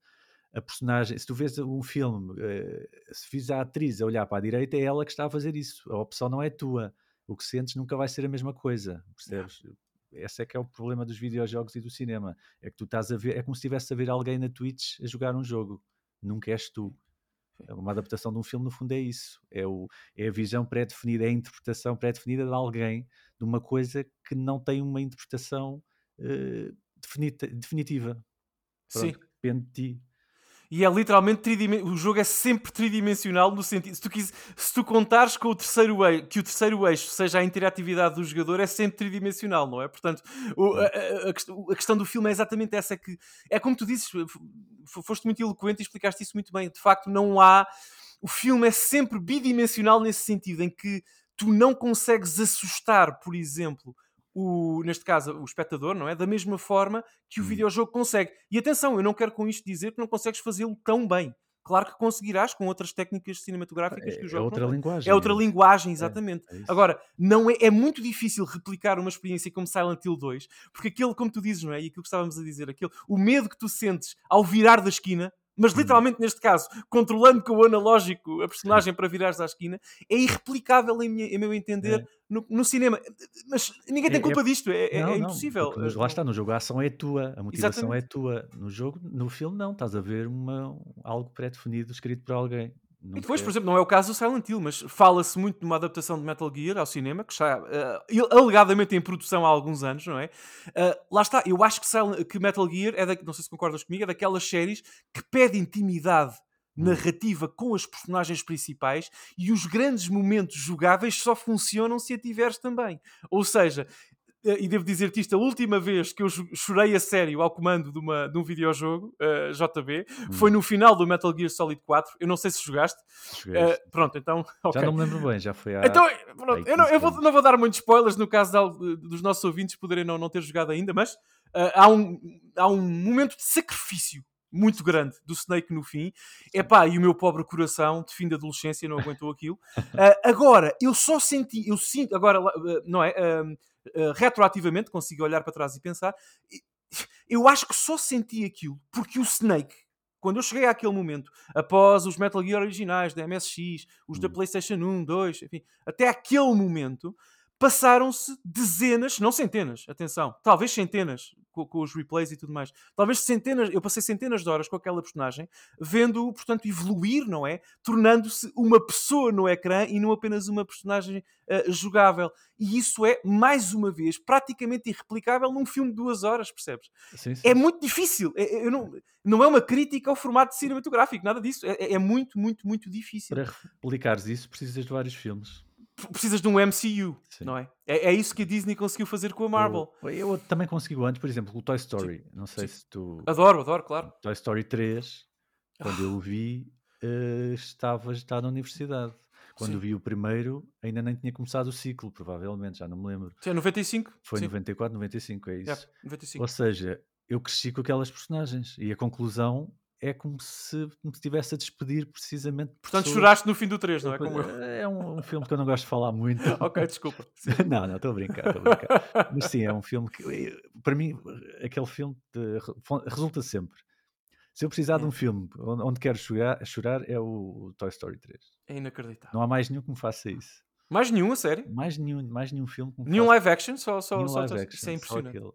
A personagem, se tu vês um filme, eh, se vis a atriz a olhar para a direita, é ela que está a fazer isso. A opção não é tua. O que sentes nunca vai ser a mesma coisa, percebes? Esse é que é o problema dos videojogos e do cinema. É que tu estás a ver, é como se estivesse a ver alguém na Twitch a jogar um jogo. Nunca és tu. Uma adaptação de um filme, no fundo, é isso. É, o, é a visão pré-definida, é a interpretação pré-definida de alguém de uma coisa que não tem uma interpretação definita- definitiva. Sim. Pronto, depende de ti. E é literalmente tridimen- o jogo é sempre tridimensional no sentido se tu, quis, se tu contares com o terceiro eixo, que o terceiro eixo seja a interatividade do jogador é sempre tridimensional, não é? Portanto, o- a, a- a quest- a questão do filme é exatamente essa é que é como tu dizes, foste muito eloquente e explicaste isso muito bem. De facto, não há o filme é sempre bidimensional nesse sentido em que tu não consegues assustar, por exemplo, o, neste caso, o espectador, não é? Da mesma forma que o Hum. videojogo consegue. E atenção, eu não quero com isto dizer que não consegues fazê-lo tão bem. Claro que conseguirás com outras técnicas cinematográficas que o É, é jogo outra não tem. linguagem. É outra é- linguagem, é, exatamente. é isso. Agora, não é, é muito difícil replicar uma experiência como Silent Hill 2, porque aquele, como tu dizes, não é? E aquilo que estávamos a dizer, aquele, o medo que tu sentes ao virar da esquina, mas Hum. literalmente neste caso, controlando com o analógico a personagem para virares à esquina, é irreplicável em, minha- em meu entender É. no, no cinema. Mas ninguém tem É- culpa disto, é, é- Não, é não, impossível. porque no- lá está, no jogo a ação é tua, a motivação Exatamente. é tua. No jogo, no filme, não, estás a ver uma, algo pré-definido escrito por alguém. E depois, Nunca- por exemplo, não é o caso do Silent Hill, mas fala-se muito de uma adaptação de Metal Gear ao cinema, que está il- alegadamente em produção há alguns anos, não é? Eh, lá está, eu acho que, Silent- que Metal Gear é, da, não sei se concordas comigo, é daquelas séries que pede intimidade Hum. narrativa com as personagens principais e os grandes momentos jogáveis só funcionam se a tiveres também. Ou seja, e devo dizer-te isto, a última vez que eu chorei a sério ao comando de, uma, de um videojogo, eh, JB, foi Hum. no final do Metal Gear Solid 4. Eu não sei se jogaste. Eh, isto. pronto, então. ok. Já não me lembro bem, já foi há. Então, pronto, eu, não, eu 15 vou- não vou dar muitos spoilers no caso de dos nossos ouvintes poderem não, não ter jogado ainda, mas eh, há, um, há um momento de sacrifício muito grande do Snake no fim. Epá, e o meu pobre coração de fim de adolescência não aguentou aquilo. Eh, agora, eu só senti, eu sinto, agora, eh, não é? eh, eh, retroativamente, consigo olhar para trás e pensar, eu acho que só senti aquilo porque o Snake, quando eu cheguei àquele momento, após os Metal Gear originais da MSX, os da Hum. PlayStation 1, 2, enfim, até aquele momento, passaram-se dezenas, não centenas, atenção, talvez centenas com, com os replays e tudo mais, talvez centenas, eu passei centenas de horas com aquela personagem, vendo-o, portanto, evoluir, não é? Tornando-se uma pessoa no ecrã e não apenas uma personagem eh, jogável. E isso é, mais uma vez, praticamente irreplicável num filme de duas horas, percebes? Sim, sim. É muito difícil. É, é- eu não, não é uma crítica ao formato cinematográfico, nada disso. É, é- é muito, muito, muito difícil. Para replicares isso, precisas de vários filmes. Precisas de um MCU, Sim. não é? é? é isso que a Disney conseguiu fazer com a Marvel. O- Eu também consegui antes, por exemplo, o Toy Story. Não sei sim. se tu. Adoro, adoro, claro. Toy Story 3, quando eu o vi, eh, estava já na universidade. Quando Sim. vi o primeiro, ainda nem tinha começado o ciclo, provavelmente, já não me lembro. Sim, é 95? Foi Sim. 94, 95, é isso. Yeah, 95. Ou seja, eu cresci com aquelas personagens e a conclusão é como se me estivesse a despedir precisamente. de Portanto, pessoas- choraste no fim do 3, não é? Como eu. É um, um filme que eu não gosto de falar muito. ok, desculpa. não, não, estou a brincar, estou a brincar. Mas sim, é um filme que, eh, para mim, aquele filme de- re- resulta sempre. Se eu precisar de um É. filme onde, onde quero chorar, chorar, é o, o Toy Story 3. É inacreditável. Não há mais nenhum que me faça isso. Mais nenhum, a sério? Mais nenhum, mais nenhum filme me Nenhum live action? Só, só, nenhum só live Isso action, é só impressionante. aquele.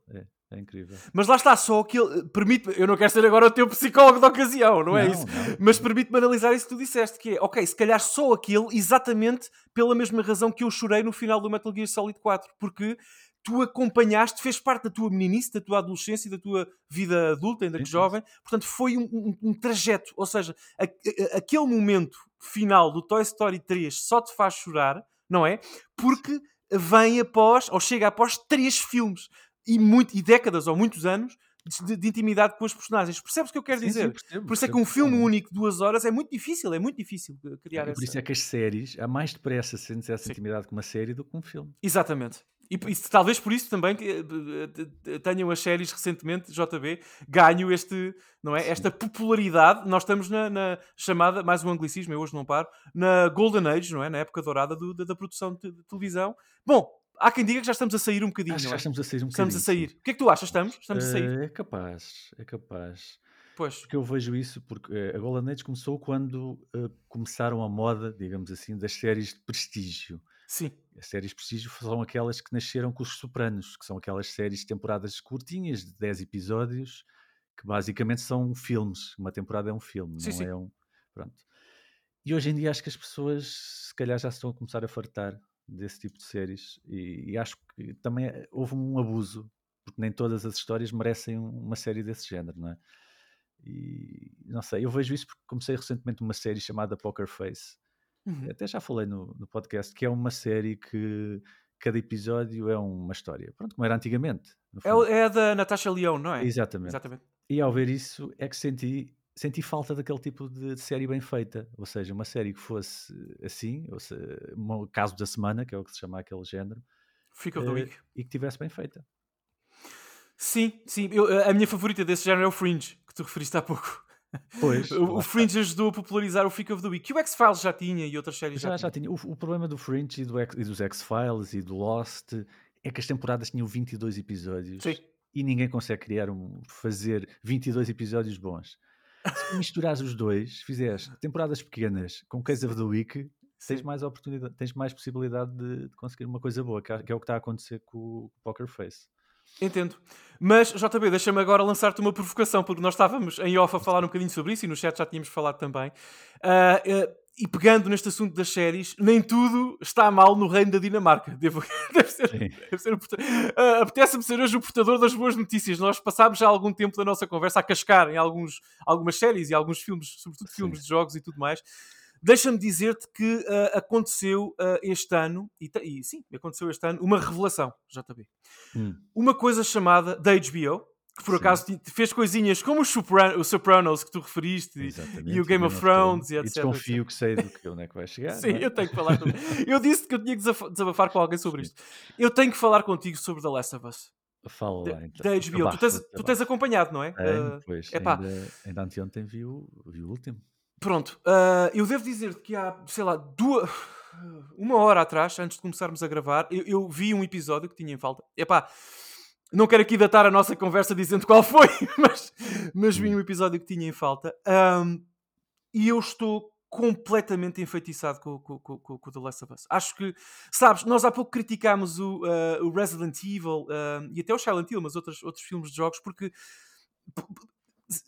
É, é incrível. Mas lá está, só aquele. Permite eu não quero ser agora o teu psicólogo da ocasião, não é isso? não. Mas permite-me analisar isso que tu disseste, que é, ok, se calhar só aquele, exatamente pela mesma razão que eu chorei no final do Metal Gear Solid 4, porque tu acompanhaste, fez parte da tua meninice, da tua adolescência, da tua vida adulta, ainda que sim, jovem, portanto foi um, um- um trajeto, ou seja, a- a- aquele momento final do Toy Story 3 só te faz chorar, não é? Porque vem após, ou chega após três filmes e, muito, e décadas ou muitos anos de, de intimidade com os personagens. Percebes o que eu quero Sim, sim, dizer? percebo, Por isso é que um filme totalmente. único de duas horas é muito difícil, é muito difícil criar E por isso essa. é que as séries, há mais depressa sentes essa Sim. intimidade com uma série do que um filme. Exatamente. E, e talvez por isso também que eh, tenham as séries recentemente, JB, ganho este, não é? esta popularidade. Nós estamos na, na chamada, mais um anglicismo, eu hoje não paro, na Golden Age, não é? Na época dourada do- da, da produção de, de televisão. Bom, há quem diga que já estamos a sair um bocadinho, Acho não já é? estamos a sair um Estamos a bocadinho, sair. O que é que tu achas? Estamos? Estamos a sair. Eh, É capaz, é capaz. Pois. Porque eu vejo isso porque eh, a Golden Age começou quando eh, começaram a moda, digamos assim, das séries de prestígio. Sim. As séries prestígio são aquelas que nasceram com os Sopranos, que são aquelas séries de temporadas curtinhas, de 10 episódios, que basicamente são filmes. Uma temporada é um filme, Sim, não sim. é um. Pronto. E hoje em dia acho que as pessoas, se calhar, já se estão a começar a fartar desse tipo de séries. E, e acho que também eh, houve um abuso, porque nem todas as histórias merecem um- uma série desse género, não é? E não sei, eu vejo isso porque comecei recentemente uma série chamada Poker Face. Uhum. Até já falei no, no podcast que é uma série que cada episódio é uma história. Pronto, como era antigamente. É, é da Natasha Leone, não é? Exatamente. Exatamente. E ao ver isso é que senti, senti falta daquele tipo de série bem feita. Ou seja, uma série que fosse assim, ou seja, um caso da semana, que é o que se chama aquele género, Freak of the eh, Week. e que tivesse bem feita. Sim, sim. Eu- a minha favorita desse género é o Fringe, que tu referiste há pouco. Pois, o, o. Fringe ajudou a popularizar o Freak of the Week. Que o X-Files já tinha e outras séries já, Já, já tinha. O, o problema do Fringe e, do e dos X-Files e do Lost é que as temporadas tinham 22 episódios Sim. e ninguém consegue criar um, fazer 22 episódios bons. Se misturares os dois, fizeres temporadas pequenas com Case of the Week, tens mais oportunidade, tens mais possibilidade de, de conseguir uma coisa boa, que, é- que é o que está a acontecer com o Poker Face. Entendo. Mas, JB, deixa-me agora lançar-te uma provocação, porque nós estávamos em off a falar um bocadinho sobre isso e no chat já tínhamos falado também. Ah, ah, e pegando neste assunto das séries, nem tudo está mal no reino da Dinamarca. Devo, deve ser, Sim. deve Ah, Apetece-me ser hoje o portador das boas notícias. Nós passámos já algum tempo da nossa conversa a cascar em alguns, algumas séries e alguns filmes, sobretudo Sim. filmes de jogos e tudo mais. Deixa-me dizer-te que ah, aconteceu ah, este ano, e, e sim, aconteceu este ano, uma revelação, JB Hum, uma coisa chamada da HBO, que por Sim. acaso fez coisinhas como os Sopran- os Sopranos que tu referiste, e- exatamente, e o Game of Thrones, e E etc, desconfio que sei do que onde é que vai chegar. Sim, é? eu tenho que falar sobre Eu disse que eu tinha que desabafar com alguém sobre isto. Eu tenho que falar contigo sobre The Last of Us, Fala lá então. da HBO. Tu tens, tu tens acompanhado, não é? Uh, pois, epá. ainda, ainda anteontem vi o, vi o último. Pronto, uh, eu devo dizer que há, sei lá, duas, uma hora atrás, antes de começarmos a gravar, eu, eu vi um episódio que tinha em falta. Epá, não quero aqui datar a nossa conversa dizendo qual foi, mas, mas vi um episódio que tinha em falta. Um, e eu estou completamente enfeitiçado com, com, com, com, com The Last of Us. Acho que, sabes, nós há pouco criticámos o, uh, o Resident Evil uh, e até o Silent Hill, mas outros, outros filmes de jogos, porque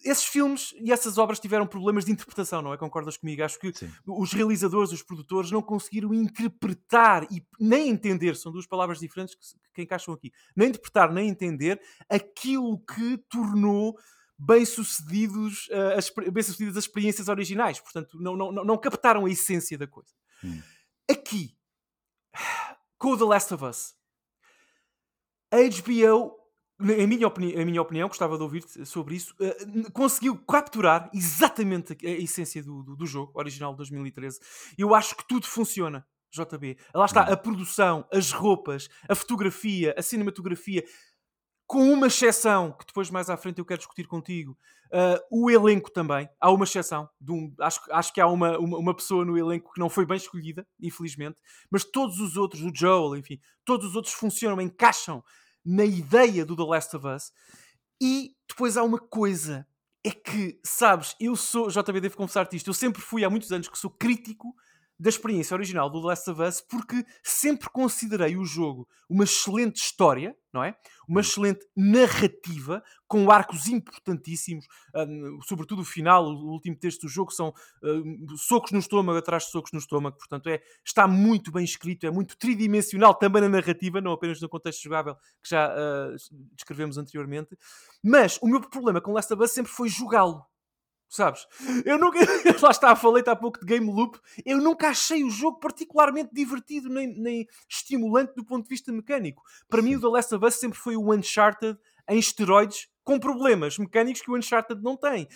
esses filmes e essas obras tiveram problemas de interpretação, não é? Concordas comigo? Acho que Sim. os realizadores, os produtores não conseguiram interpretar e nem entender, são duas palavras diferentes que, que encaixam aqui, nem interpretar nem entender aquilo que tornou bem-sucedidos uh, as, bem-sucedidas as experiências originais. Portanto, não, não, não- captaram a essência da coisa. Hum. Aqui, com o The Last of Us, a HBO, em minha, opini em minha opinião, gostava de ouvir sobre isso, n- conseguiu capturar exatamente a, a essência do, do, do jogo original de 2013. Eu acho que tudo funciona. JB. Lá está Hum. a produção, as roupas, a fotografia, a cinematografia, com uma exceção que depois mais à frente eu quero discutir contigo. Uh, o elenco também, há uma exceção. Um, acho, acho que há uma, uma, uma pessoa no elenco que não foi bem escolhida, infelizmente, mas todos os outros, o Joel, enfim, todos os outros funcionam, encaixam na ideia do The Last of Us. E depois há uma coisa, é que, sabes, eu sou, JB, devo confessar-te isto, eu sempre fui há muitos anos que sou crítico da experiência original do The Last of Us porque sempre considerei o jogo uma excelente história, não é? Uma excelente narrativa, com arcos importantíssimos, hum, sobretudo o final, o último texto do jogo, são hum, socos no estômago atrás de socos no estômago, portanto é, está muito bem escrito, é muito tridimensional também na narrativa, não apenas no contexto jogável que já ah, descrevemos anteriormente. Mas o meu problema com Last of Us sempre foi jogá-lo. Sabes? Eu nunca. Lá está, falei há pouco de Game Loop. Eu nunca achei o jogo particularmente divertido nem, nem estimulante do ponto de vista mecânico. Para mim, o The Last of Us sempre foi o Uncharted em esteroides com problemas mecânicos que o Uncharted não tem.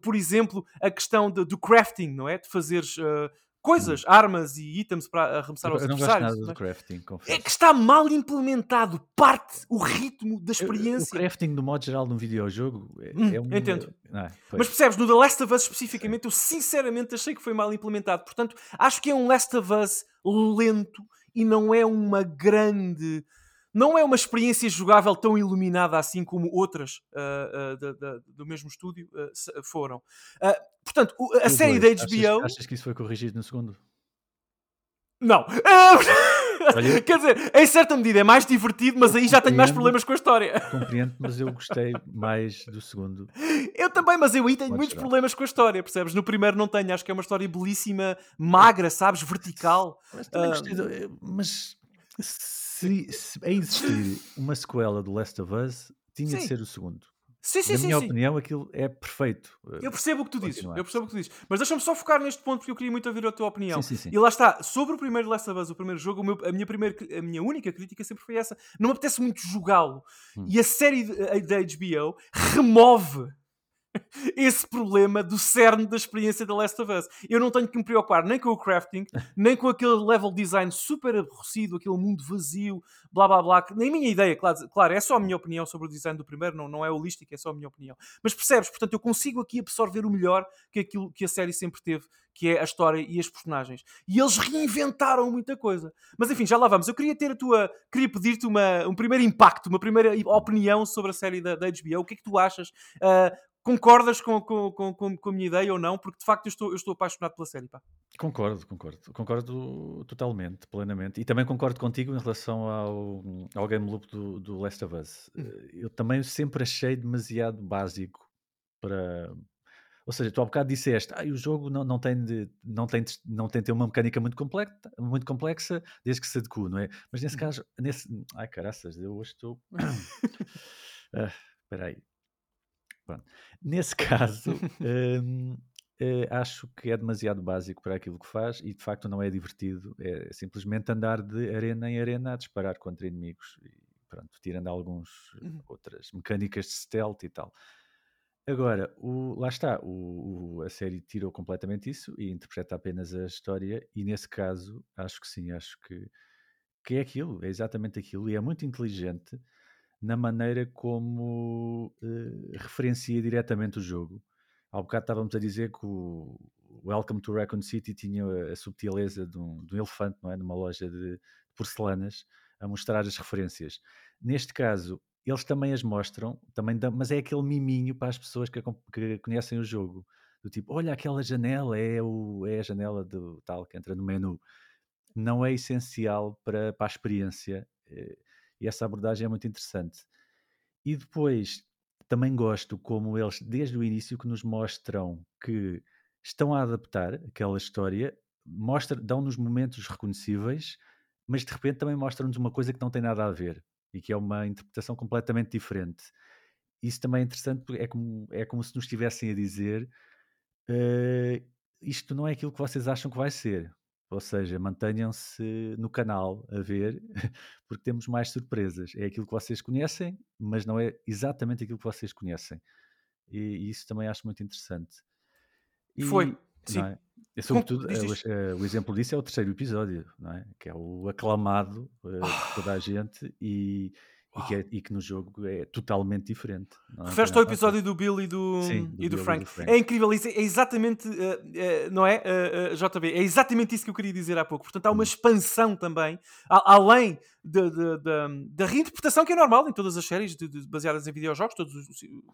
Por exemplo, a questão de- do crafting, não é? De fazeres uh, coisas, armas e itens para arremessar aos eu não gosto nada adversários. do é? crafting, É confesso. que está mal implementado, parte o ritmo da Eu- O experiência. crafting, do modo geral, num videojogo é, Hum, é um. entendo. É? Mas percebes, no The Last of Us especificamente, eu sinceramente achei que foi mal implementado. Portanto, acho que é um Last of Us lento e não é uma grande. Não é uma experiência jogável tão iluminada assim como outras da- da- do mesmo estúdio se- foram. Portanto, o- a série dois? da Achas- HBO. Achas, que isso foi corrigido no segundo? Não! Quer dizer, em certa medida é mais divertido, mas Eu aí já tenho mais problemas com a história. Compreendo, mas eu gostei mais do segundo. Eu também, mas eu aí tenho Pode muitos ser. problemas com a história, percebes? No primeiro não tenho, acho que é uma história belíssima, magra, sabes? Vertical. Mas também gostei. do- eh, Mas se, se a existir uma sequela do Last of Us, tinha de Sim. ser o segundo. Sim, sim, Na sim. minha sim. opinião, aquilo é perfeito. Eh, Eu percebo o que tu dizes. Eu percebo o que tu dizes. Mas deixa-me só focar neste ponto porque eu queria muito ouvir a tua opinião. Sim, sim, sim. E lá está, sobre o primeiro Last of Us, o primeiro jogo, o meu- a, minha primeira, a minha única crítica sempre foi essa. Não me apetece muito jogá-lo. Hum. E a série de- da HBO remove esse problema do cerne da experiência da Last of Us. Eu não tenho que me preocupar nem com o crafting, nem com aquele level design super aborrecido, aquele mundo vazio, blá blá blá. Nem minha ideia, claro, claro, é só a minha opinião sobre o design do primeiro, não, não é holístico, é só a minha opinião. Mas percebes, portanto, eu consigo aqui absorver o melhor que aquilo que a série sempre teve, que é a história e as personagens. E eles reinventaram muita coisa. Mas enfim, já lá vamos. Eu queria ter a tua. Queria pedir-te uma, um primeiro impacto, uma primeira opinião sobre a série da, da HBO. O que é que tu achas? Uh, concordas com, com, com, com, a minha ideia ou não? Porque de facto eu estou, eu estou apaixonado pela série. Pá. Concordo, concordo. Concordo totalmente, plenamente. E também concordo contigo em relação ao, ao game loop do, do Last of Us. Hum. Eu também sempre achei demasiado básico para. Ou seja, tu há bocado disseste, ah, o jogo não, não, tem de, não, tem de, não tem de ter uma mecânica muito complexa, muito complexa desde que se adeque, não é? Mas nesse hum. caso, nesse. Ai caraças, eu hoje estou. ah, espera aí. Pronto. Nesse caso, hum, uh, acho que é demasiado básico para aquilo que faz e de facto não é divertido. É simplesmente andar de arena em arena a disparar contra inimigos e pronto, tirando algumas uhum. outras mecânicas de stealth e tal. Agora, o, lá está, o, o, a série tirou completamente isso e interpreta apenas a história, e nesse caso, acho que sim, acho que, que é aquilo, é exatamente aquilo, e é muito inteligente na maneira como uh, referencia diretamente o jogo. Há bocado estávamos a dizer que o Welcome to Raccoon City tinha a subtileza de um, de um elefante, não é? Numa loja de porcelanas, a mostrar as referências. Neste caso, eles também as mostram, também dão, mas é aquele miminho para as pessoas que, que, conhecem o jogo. Do tipo, olha aquela janela, é, o, é a janela do tal que entra no menu. Não é essencial para, para a experiência. Eh, e essa abordagem é muito interessante. E depois também gosto como eles, desde o início, que nos mostram que estão a adaptar aquela história, dão-nos momentos reconhecíveis, mas de repente também mostram-nos uma coisa que não tem nada a ver e que é uma interpretação completamente diferente. Isso também é interessante porque é como, é como se nos estivessem a dizer uh, isto não é aquilo que vocês acham que vai ser. Ou seja, mantenham-se no canal a ver, porque temos mais surpresas. É aquilo que vocês conhecem, mas não é exatamente aquilo que vocês conhecem. E, e isso também acho muito interessante. E, Foi, sim. É? E, sobretudo, o, o, exemplo disso é o terceiro episódio, não é? que é o aclamado uh, por toda a gente e, e que, é, e que, no jogo é totalmente diferente. Referes-te ao episódio do Bill e do, Sim, do, e do, Frank. do Frank. É incrível, isso é exatamente, uh, uh, não é, uh, JB? É exatamente isso que eu queria dizer há pouco. Portanto, há uma hum. expansão também, a, além da reinterpretação que é normal em todas as séries de, de, baseadas em videojogos, todos os,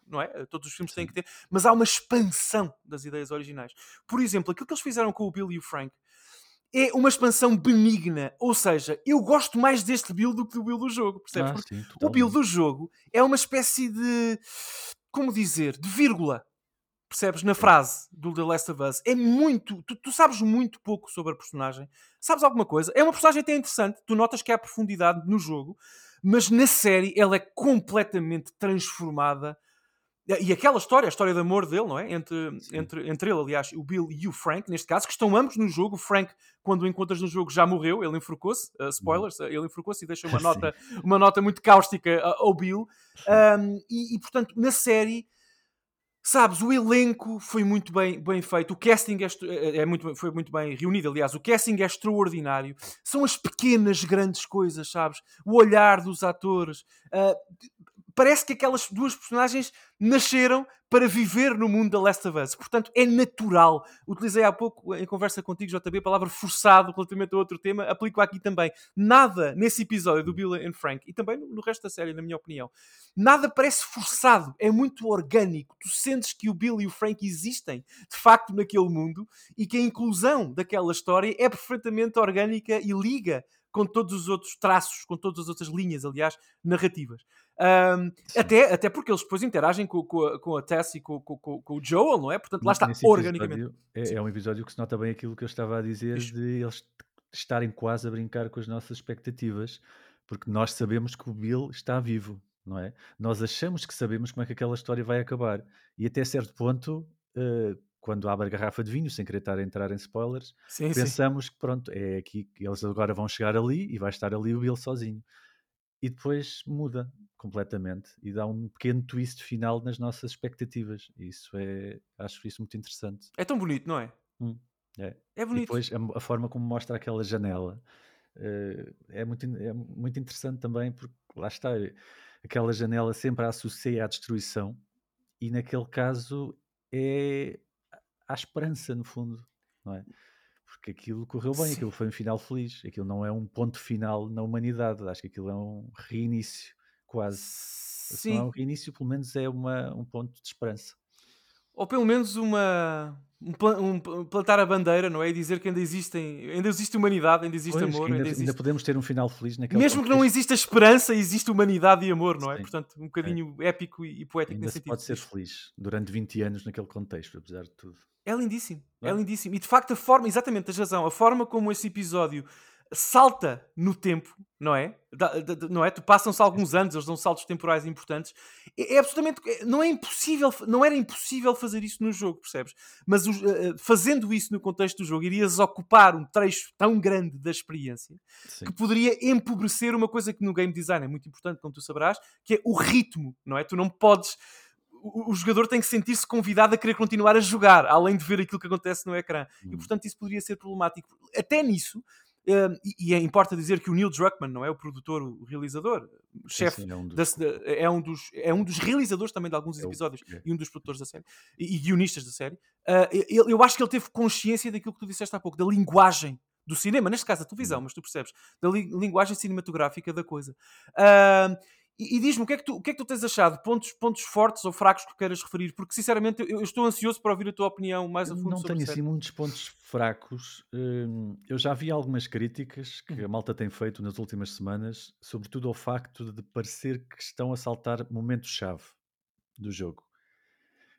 não é? Todos os filmes têm que ter, mas há uma expansão das ideias originais. Por exemplo, aquilo que eles fizeram com o Bill e o Frank é uma expansão benigna. Ou seja, eu gosto mais deste build do que do build do jogo, percebes? Ah, sim, o build do jogo é uma espécie de. Como dizer? De vírgula. Percebes? Na frase do The Last of Us. É muito. Tu, tu, sabes muito pouco sobre a personagem. Sabes alguma coisa? É uma personagem até interessante. Tu notas que há profundidade no jogo. Mas na série ela é completamente transformada e aquela história, a história de amor dele, não é? Entre, entre, entre ele, aliás, o Bill e o Frank, neste caso, que estão ambos no jogo. O Frank, quando o encontras no jogo, já morreu, ele enforcou-se. Uh, spoilers, uh, ele enforcou-se e deixa uma nota, uma nota muito cáustica uh, ao Bill. Um, e, e, portanto, na série, sabes, o elenco foi muito bem, bem feito. O casting é, é, é muito, foi muito bem reunido, aliás. O casting é extraordinário. São as pequenas, grandes coisas, sabes? O olhar dos atores. Uh, parece que aquelas duas personagens nasceram para viver no mundo da Last of Us. Portanto, é natural. Utilizei há pouco, em conversa contigo, JB, a palavra forçado relativamente a outro tema. Aplico aqui também. Nada nesse episódio do Bill and Frank, e também no resto da série, na minha opinião, nada parece forçado. É muito orgânico. Tu sentes que o Bill e o Frank existem, de facto, naquele mundo, e que a inclusão daquela história é perfeitamente orgânica e liga com todos os outros traços, com todas as outras linhas, aliás, narrativas. Um, até, até porque eles depois interagem com, com, a, com a Tess e com, com, com, o Joel, não é? Portanto, lá está, organicamente. É, é, um episódio que se nota bem aquilo que eu estava a dizer Isso. de eles estarem quase a brincar com as nossas expectativas, porque nós sabemos que o Bill está vivo, não é? Nós achamos que sabemos como é que aquela história vai acabar, e até certo ponto. Uh, quando abre a garrafa de vinho, sem querer estar a entrar em spoilers, sim, pensamos sim. que pronto, é aqui que eles agora vão chegar ali e vai estar ali o Bill sozinho. E depois muda completamente e dá um pequeno twist final nas nossas expectativas. E isso é, acho isso muito interessante. É tão bonito, não é? Hum, é. É E bonito. depois a, a forma como mostra aquela janela eh, é, muito, é muito interessante também, porque lá está, aquela janela sempre a associa à destruição, e naquele caso é à esperança, no fundo, não é? Porque aquilo correu bem, Sim. aquilo foi um final feliz, aquilo não é um ponto final na humanidade, acho que aquilo é um reinício, quase. Se não é um Sim. reinício, pelo menos é uma, um ponto de esperança. Ou pelo menos uma. Um, um plantar a bandeira, não é? E dizer que ainda existem, ainda existe humanidade, ainda existe Pois, amor, ainda, ainda ainda existe. podemos ter um final feliz naquele Mesmo que não exista esperança, existe humanidade e amor, não é? Sim, Portanto, um bocadinho épico e e poético ainda nesse se sentido. pode ser feliz durante 20 anos naquele contexto, apesar de tudo. É lindíssimo, é é? lindíssimo. E de facto, a forma, exatamente, tens razão, a forma como esse episódio salta no tempo, não é? Da- da- da- não é? Tu passam-se alguns anos, eles dão saltos temporais importantes. É, é absolutamente. é- Não é impossível, não era impossível fazer isso no jogo, percebes? Mas os, eh, fazendo isso no contexto do jogo, irias ocupar um trecho tão grande da experiência Sim. que poderia empobrecer uma coisa que no game design é muito importante, como tu saberás, que é o ritmo, não é? Tu não podes. O, o jogador tem que sentir-se convidado a querer continuar a jogar, além de ver aquilo que acontece no ecrã. E Hum. portanto isso poderia ser problemático. Até nisso, hum, e, e é, importa dizer que o Neil Druckmann, não é? O produtor, o realizador, o chefe é um dos. é, um dos, é um dos realizadores também de alguns É episódios é. e um dos produtores da série e, e guionistas da série. Ah, eu, eu acho que ele teve consciência daquilo que tu disseste há pouco, da linguagem do cinema, neste caso da televisão, Hum. mas tu percebes, da li- linguagem cinematográfica da coisa. Ah, e, e diz-me o que, é que tu, o que é que tu tens achado? Pontos, pontos fortes ou fracos que queiras referir? Porque sinceramente eu, eu estou ansioso para ouvir a tua opinião mais a fundo Não tenho assim muitos pontos fracos. Hum, Eu já vi algumas críticas que Uhum. a malta tem feito nas últimas semanas, sobretudo ao facto de parecer que estão a saltar momentos-chave do jogo.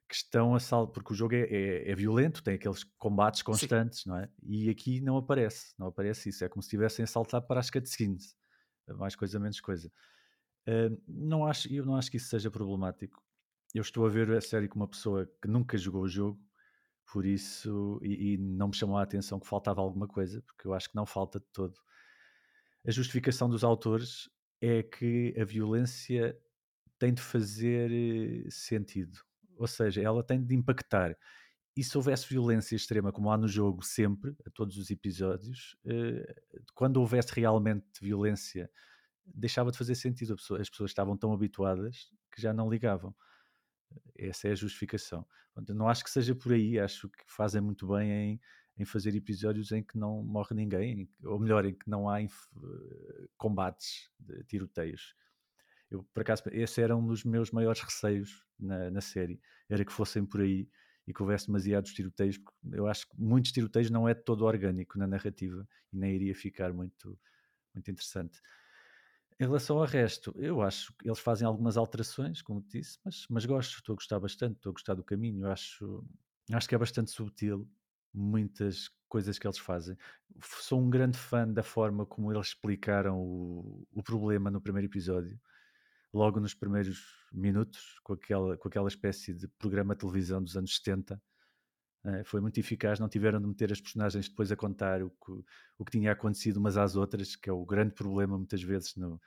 Que estão a saltar, porque o jogo é, é- é violento, tem aqueles combates Sim. constantes, não é? E aqui não aparece, não aparece isso. É como se estivessem a saltar para as cutscenes. Mais coisa, menos coisa. Hum, não acho, eu não acho que isso seja problemático. Eu estou a ver a série com uma pessoa que nunca jogou o jogo, por isso, e, e não me chamou a atenção que faltava alguma coisa, porque eu acho que não falta de todo. A justificação dos autores é que a violência tem de fazer eh, sentido, ou seja, ela tem de impactar. E se houvesse violência extrema, como há no jogo sempre, a todos os episódios, eh, quando houvesse realmente violência, deixava de fazer sentido. As pessoas estavam tão habituadas que já não ligavam. Essa é a justificação. Não acho que seja por aí, acho que fazem muito bem em, em fazer episódios em que não morre ninguém, ou melhor, em que não há eh, combates, tiroteios. Eu, por acaso, esse era um dos meus maiores receios na, na série, era que fossem por aí e que houvesse demasiados tiroteios, porque eu acho que muitos tiroteios não é todo orgânico na narrativa e nem iria ficar muito, muito interessante. Em relação ao resto, eu acho que eles fazem algumas alterações, como te disse, mas, mas gosto, estou a gostar bastante, estou a gostar do caminho, acho, acho que é bastante subtil muitas coisas que eles fazem. Sou um grande fã da forma como eles explicaram o, o problema no primeiro episódio, logo nos primeiros minutos, com aquela, com aquela espécie de programa de televisão dos anos 70. Eh, foi muito eficaz, não tiveram de meter as personagens depois a contar o que, o que tinha acontecido umas às outras, que é o grande problema muitas vezes no,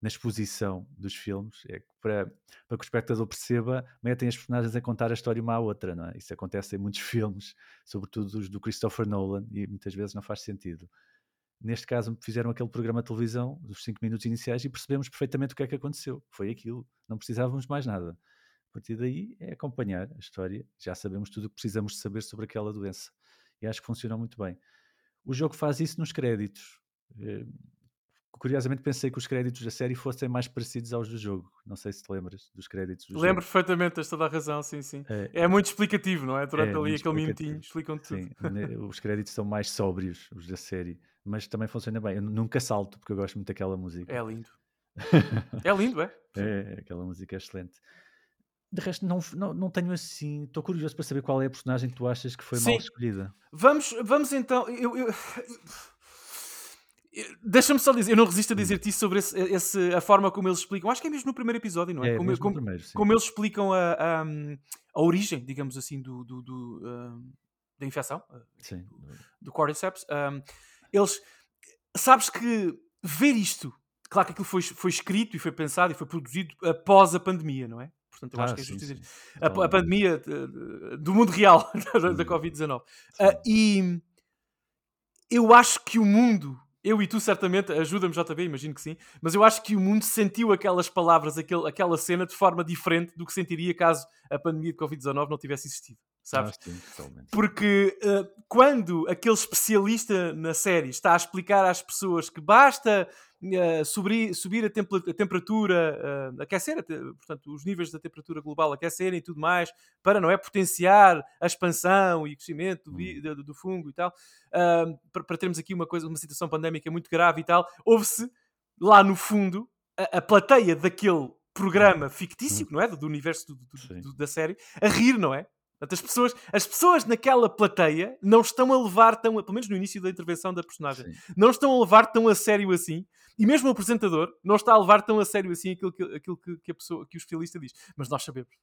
na exposição dos filmes, é que para, para que o espectador perceba, metem as personagens a contar a história uma à outra, não é? Isso acontece em muitos filmes, sobretudo os do Christopher Nolan, e muitas vezes não faz sentido. Neste caso, fizeram aquele programa de televisão, dos 5 minutos iniciais, e percebemos perfeitamente o que é que aconteceu. Foi aquilo, não precisávamos mais nada. A partir daí é acompanhar a história, já sabemos tudo o que precisamos de saber sobre aquela doença. E acho que funcionou muito bem. O jogo faz isso nos créditos. Eh, Curiosamente pensei que os créditos da série fossem mais parecidos aos do jogo. Não sei se te lembras dos créditos do Lembro jogo. perfeitamente, tens toda a razão, sim, sim. É, É muito explicativo, não é? Durante é ali aquele minutinho, explicam tudo. Sim, os créditos são mais sóbrios, os da série, mas também funciona bem. Eu nunca salto porque eu gosto muito daquela música. É lindo. É lindo, é? É, aquela música é excelente. De resto, não, não, não tenho assim. Estou curioso para saber qual é a personagem que tu achas que foi mal Sim. escolhida. Vamos, vamos então. Eu, eu- Deixa-me só dizer, eu não resisto a Hum. dizer-te isso sobre esse, esse- a forma como eles explicam. Acho que é mesmo no primeiro episódio, não é? É, como, como- primeiro, como eles explicam a, a, a origem, digamos assim, do, do- do, um, da infecção, uh, Sim. do, do Cordyceps. Um, eles. Sabes que ver isto claro que aquilo foi, foi escrito e foi pensado e foi produzido após a pandemia, não é? Portanto, eu Ah, acho que é justo dizer. A, a pandemia do mundo real da, da Uhum. Covid-19. Sim. Ah, e eu acho que o mundo, eu e tu certamente, ajuda-me JB, imagino que sim, mas eu acho que o mundo sentiu aquelas palavras, aquele, aquela cena de forma diferente do que sentiria caso a pandemia de Covid-19 não tivesse existido, sabes? Ah, sim. Porque uh, quando aquele especialista na série está a explicar às pessoas que basta uh, subir, subir a, a temperatura, uh, aquecer, a te- portanto, os níveis da temperatura global aquecerem e tudo mais, para não é potenciar a expansão e o crescimento do, vi- do- do fungo e tal, uh, para, para termos aqui uma coisa, uma situação pandémica muito grave e tal, houve-se lá no fundo a, a plateia daquele programa fictício, não é? Do, universo do- do- do- da série, a rir, não é? Portanto, as pessoas, as pessoas naquela plateia não estão a levar tão, pelo menos no início da intervenção da personagem, Sim. não estão a levar tão a sério assim, e mesmo o apresentador não está a levar tão a sério assim aquilo que, aquilo que, que a pessoa, que o especialista diz. Mas nós sabemos.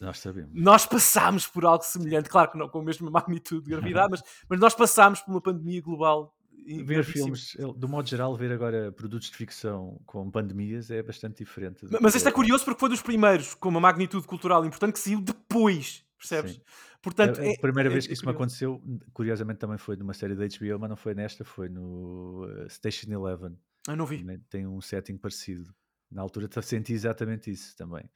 Nós sabemos. Nós passámos por algo semelhante, claro que não com a mesma magnitude de gravidade, mas, mas nós passámos por uma pandemia global. Ver filmes, do modo geral, ver agora produtos de ficção com pandemias é bastante diferente. Mas este é curioso porque foi dos primeiros com uma magnitude cultural importante que saiu depois, percebes? Sim. Portanto, a, a é- primeira é- vez é que isso me aconteceu, curiosamente também foi numa série da HBO, mas não foi nesta, foi no uh, Station Eleven. Eu não vi. Também tem um setting parecido. Na altura senti exatamente isso também.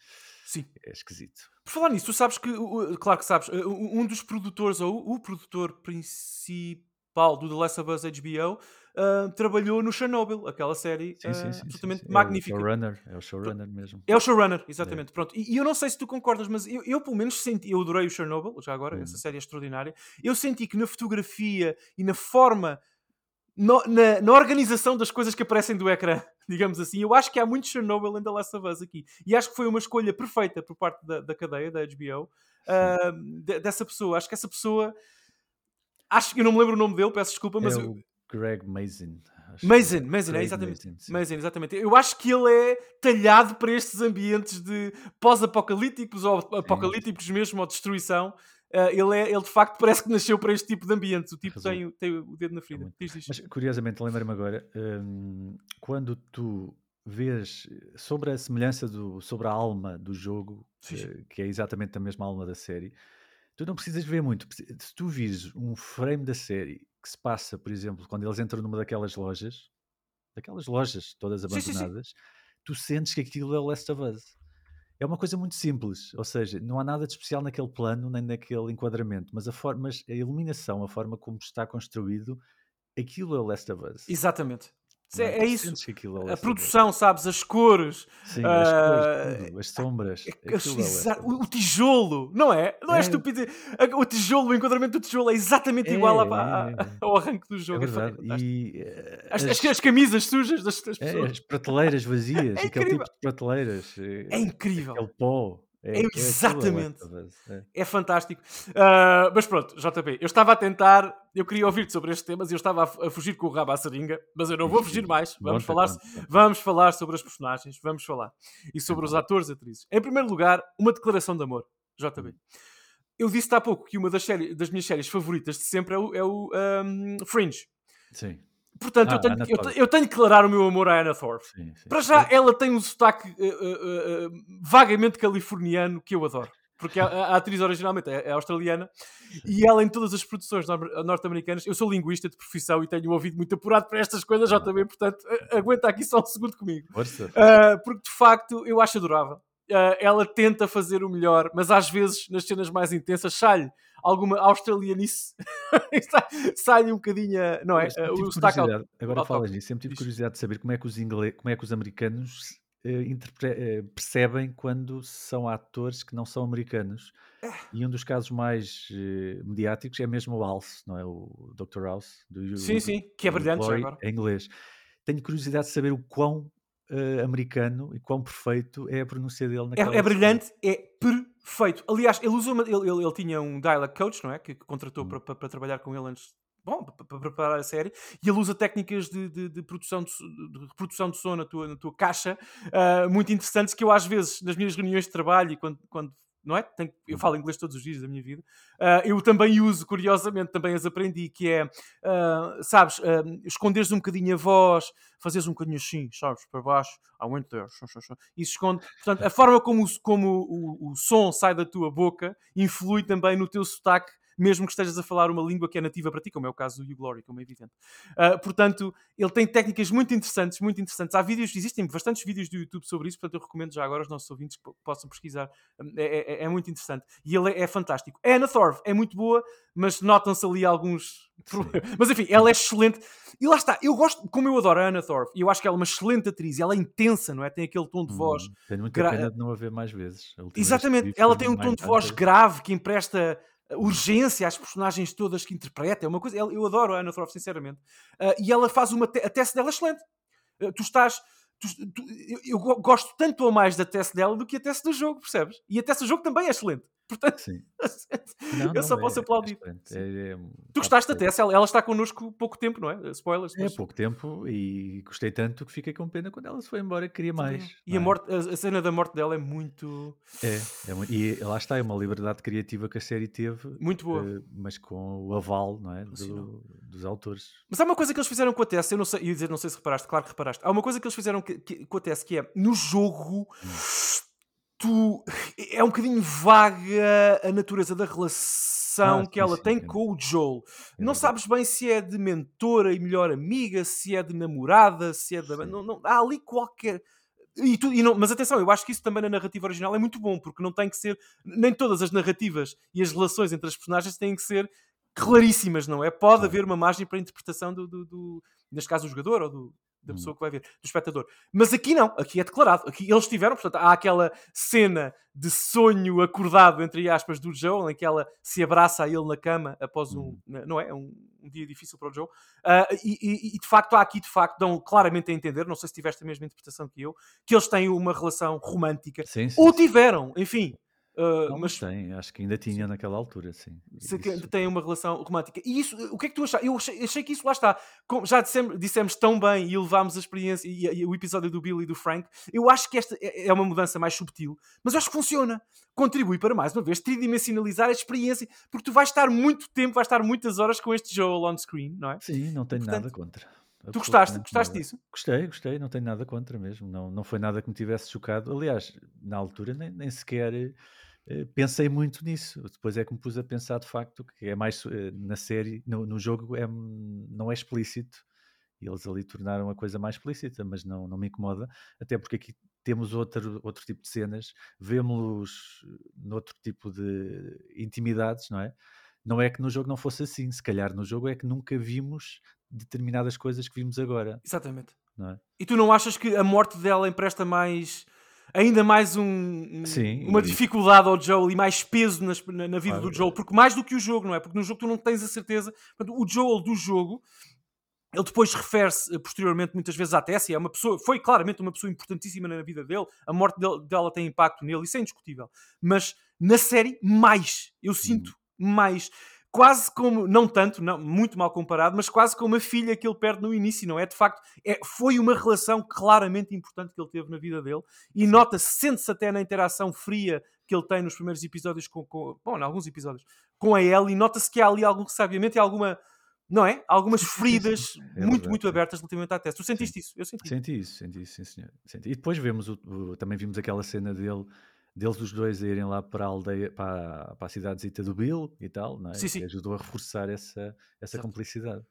Sim. É esquisito. Por falar nisso, tu sabes que, claro que sabes, uh, um dos produtores, ou o produtor principal do The Last of Us HBO, uh, trabalhou no Chernobyl, aquela série Sim, sim, uh, sim, sim, absolutamente sim. magnífica. É o showrunner, é o showrunner mesmo. É o showrunner, exatamente. Pronto. E, e eu não sei se tu concordas, mas eu, eu pelo menos senti, eu adorei o Chernobyl, já agora, Hum. essa série é extraordinária. Eu senti que na fotografia e na forma, no- na, na organização das coisas que aparecem do ecrã, digamos assim, eu acho que há muito Chernobyl em The Last of Us aqui. E acho que foi uma escolha perfeita por parte da, da cadeia, da HBO, ah, de- dessa pessoa. Acho que essa pessoa. Acho que eu não me lembro o nome dele, peço desculpa, mas. é o Greg Mazin. Mazin, que Mazin, é exatamente. Mazin, sim. Mazin, exatamente. Eu acho que ele é talhado para estes ambientes de pós-apocalípticos ou apocalípticos mesmo, ou destruição. Ah, ele, é, ele de facto parece que nasceu para este tipo de ambientes. O tipo tem, o- tem o dedo na ferida. muito. Diz, diz. Mas curiosamente, lembra-me agora, hum, quando tu vês sobre a semelhança do, sobre a alma do jogo, Sim, sim. eh, que é exatamente a mesma alma da série, tu não precisas ver muito. Se tu vires um frame da série que se passa, por exemplo, quando eles entram numa daquelas lojas, daquelas lojas todas Sim, sim, sim. abandonadas, tu sentes que aquilo é o Last of Us. É uma coisa muito simples, ou seja, não há nada de especial naquele plano nem naquele enquadramento, mas a, forma, mas a iluminação, a forma como está construído, aquilo é o Last of Us. Exatamente. Não É, é isso. é o A produção, sabes? As cores. Sim, ah, as cores, tudo, as sombras. É- aquilo é o o, o tijolo, não é? Não é, É. estúpido. O tijolo, o enquadramento do tijolo é exatamente É, igual a- é, a- ao arranque do É jogo. É. E eh, As, as- as- as camisas sujas das, das é, pessoas. as prateleiras vazias, É aquele incrível. tipo de prateleiras. eh, É incrível. Aquele pó. É, É é é exatamente. é. É fantástico. Ah, mas pronto, JP, eu estava a tentar, eu queria ouvir-te sobre estes temas e eu estava a, a fugir com o rabo à seringa, mas eu não vou fugir mais. Vamos falar, vamos falar sobre as personagens, vamos falar. E sobre os atores e atrizes. Em primeiro lugar, uma declaração de amor, JB. Eu disse-te há pouco que uma das, séries, das minhas séries favoritas de sempre é o, é o ahm, Fringe. Sim, Portanto, Ah, eu, tenho, eu, eu tenho que declarar o meu amor à Anna Thorpe. sim, sim. Para já, ela tem um sotaque eh, eh, eh, vagamente californiano que eu adoro. Porque a, a atriz originalmente é, é australiana e ela em todas as produções nor- norte-americanas, eu sou linguista de profissão e tenho um ouvido muito apurado para estas coisas, já também, portanto, aguenta aqui só um segundo comigo. Ah, porque de facto eu acho adorável. Ah, ela tenta fazer o melhor, mas às vezes nas cenas mais intensas sai alguma australianice, sai um bocadinho, não é? O curiosidade, agora falas nisso, sempre tive curiosidade de saber como é que os, ingle... como é que os americanos eh, eh, percebem quando são atores que não são americanos. E um dos casos mais eh, mediáticos é mesmo o House, não é? O Dr. House, do Sim, sim, que é brilhante Glory, agora. em inglês. Tenho curiosidade de saber o quão eh, americano e quão perfeito é a pronúncia dele naquela É, é brilhante, é perfeito. Aliás, ele, usou uma- ele, ele- ele tinha um dialect coach, não é? Que, que contratou Hum. para, trabalhar com ele antes. Bom, para, para preparar a série, e ele usa técnicas de, de- de produção de, de reprodução de som na tua, na tua caixa ah, muito interessantes que eu, às vezes, nas minhas reuniões de trabalho e quando, quando não é? Tenho, eu falo inglês todos os dias da minha vida. Uh, eu também uso, curiosamente, também as aprendi, que é, uh, sabes, uh, esconderes um bocadinho a voz, fazeres um bocadinho assim, sabes, para baixo, I went there, e se esconde. Portanto, a forma como, como o, o, o som sai da tua boca influi também no teu sotaque mesmo que estejas a falar uma língua que é nativa para ti, como é o caso do You Glory, como é evidente. Uh, portanto, ele tem técnicas muito interessantes, muito interessantes. Há vídeos, existem bastantes vídeos do YouTube sobre isso, portanto eu recomendo já agora aos nossos ouvintes que possam pesquisar. É, é, é muito interessante. E ele é, é fantástico. A Anna Thorpe é muito boa, mas notam-se ali alguns mas enfim, ela é excelente. E lá está, eu gosto, como eu adoro a Anna Thorpe, e eu acho que ela é uma excelente atriz, ela é intensa, não é? Tem aquele tom de voz. Hum, tenho muita gra... pena de não a ver mais vezes. Exatamente, ela tem um tom de voz grave que empresta urgência às personagens todas que interpreta. É uma coisa. Eu adoro a Anna Thorpe, sinceramente. Uh, e ela faz uma. Te a tese dela é excelente. Uh, tu estás. Tu, tu, eu, eu, gosto tanto ou mais da tese dela do que a tese do jogo, percebes? E a tese do jogo também é excelente. Portanto, Sim. Não, eu não, só posso é, aplaudir. É, é, é, tu gostaste até, ela, ela está connosco pouco tempo, não é? Spoilers. É, pouco tempo e gostei tanto que fiquei com pena quando ela se foi embora, queria mais. E a, é? morte, a, cena da morte dela é muito. É, é e lá está, é uma liberdade criativa que a série teve. Muito boa. Uh, mas com o aval não é? Do, dos autores. Mas há uma coisa que eles fizeram com a Tess, eu não sei, ia dizer, não sei se reparaste, claro que reparaste. Há uma coisa que eles fizeram que, que, com a Tess que é no jogo. Hum tu é um bocadinho vaga a natureza da relação ah, que ela sim, tem sim. com o Joel. É não sabes bem se é de mentora e melhor amiga, se é de namorada, se é de. Não, não, há ali qualquer. E tu, e não, mas atenção, eu acho que isso também na narrativa original é muito bom, porque não tem que ser. Nem todas as narrativas e as relações entre as personagens têm que ser claríssimas, não é? Pode haver uma margem para a interpretação do, do, do neste caso, do jogador ou do, da pessoa hum. que vai ver, do espectador. Mas aqui não, aqui é declarado. Aqui eles tiveram, portanto, há aquela cena de sonho acordado, entre aspas, do Joe, em que ela se abraça a ele na cama após um, hum. não é? Um, um dia difícil para o Joe. Uh, e, e, e, de facto, há aqui, de facto, dão claramente a entender, não sei se tiveste a mesma interpretação que eu, que eles têm uma relação romântica. Sim, sim, ou tiveram, enfim. Uh, não, mas tem, acho que ainda tinha naquela altura, sim. Se isso... tem uma relação romântica. E isso, o que é que tu achaste? Eu achei, achei que isso lá está. Como já dissemos, dissemos tão bem e levámos a experiência e, e, o episódio do Bill e do Frank. Eu acho que esta é, é uma mudança mais subtil, mas acho que funciona. Contribui para mais uma vez tridimensionalizar a experiência, porque tu vais estar muito tempo, vais estar muitas horas com este Joel on screen, não é? Sim, não tenho Portanto, nada contra. Tu gostaste, gostaste disso? Gostei, gostei, não tenho nada contra mesmo. Não, não foi nada que me tivesse chocado. Aliás, na altura nem, nem sequer pensei muito nisso. Depois é que me pus a pensar de facto que é mais eh, na série, no, no jogo é, não é explícito. E eles ali tornaram a coisa mais explícita, mas não, não me incomoda, até porque aqui temos outro, outro tipo de cenas, vemos-los noutro tipo de intimidades, não é? Não é que no jogo não fosse assim, se calhar no jogo é que nunca vimos determinadas coisas que vimos agora. Exatamente. É? E tu não achas que a morte dela empresta mais ainda mais um, Sim, uma dificuldade ao Joel e mais peso nas, na, na, vida do Joel, porque mais do que o jogo, não é? Porque no jogo tu não tens a certeza. Portanto, o Joel do jogo, ele depois refere-se eh, posteriormente muitas vezes à Tessie, é uma pessoa, foi claramente uma pessoa importantíssima na vida dele, a morte dele, dela tem impacto nele, isso é indiscutível. Mas na série, mais, eu sinto hum. mais quase como, não tanto, não, muito mal comparado, mas quase como a filha que ele perde no início, não é? De facto, é, foi uma relação claramente importante que ele teve na vida dele e nota-se, sente-se até na interação fria que ele tem nos primeiros episódios com, com bom, em alguns episódios, com a Ellie, nota-se que há ali algum sabiamente alguma não é? Algumas feridas é muito, muito abertas relativamente à teste. Tu sentiste isso? Eu senti. Senti isso, senti isso, sim, senhor. Senti. E depois vemos, o, o, também vimos aquela cena dele deles os dois a irem lá para a aldeia, para, para a cidadezita do Bill e tal, não é? Sim, sim. Que ajudou a reforçar essa, essa cumplicidade.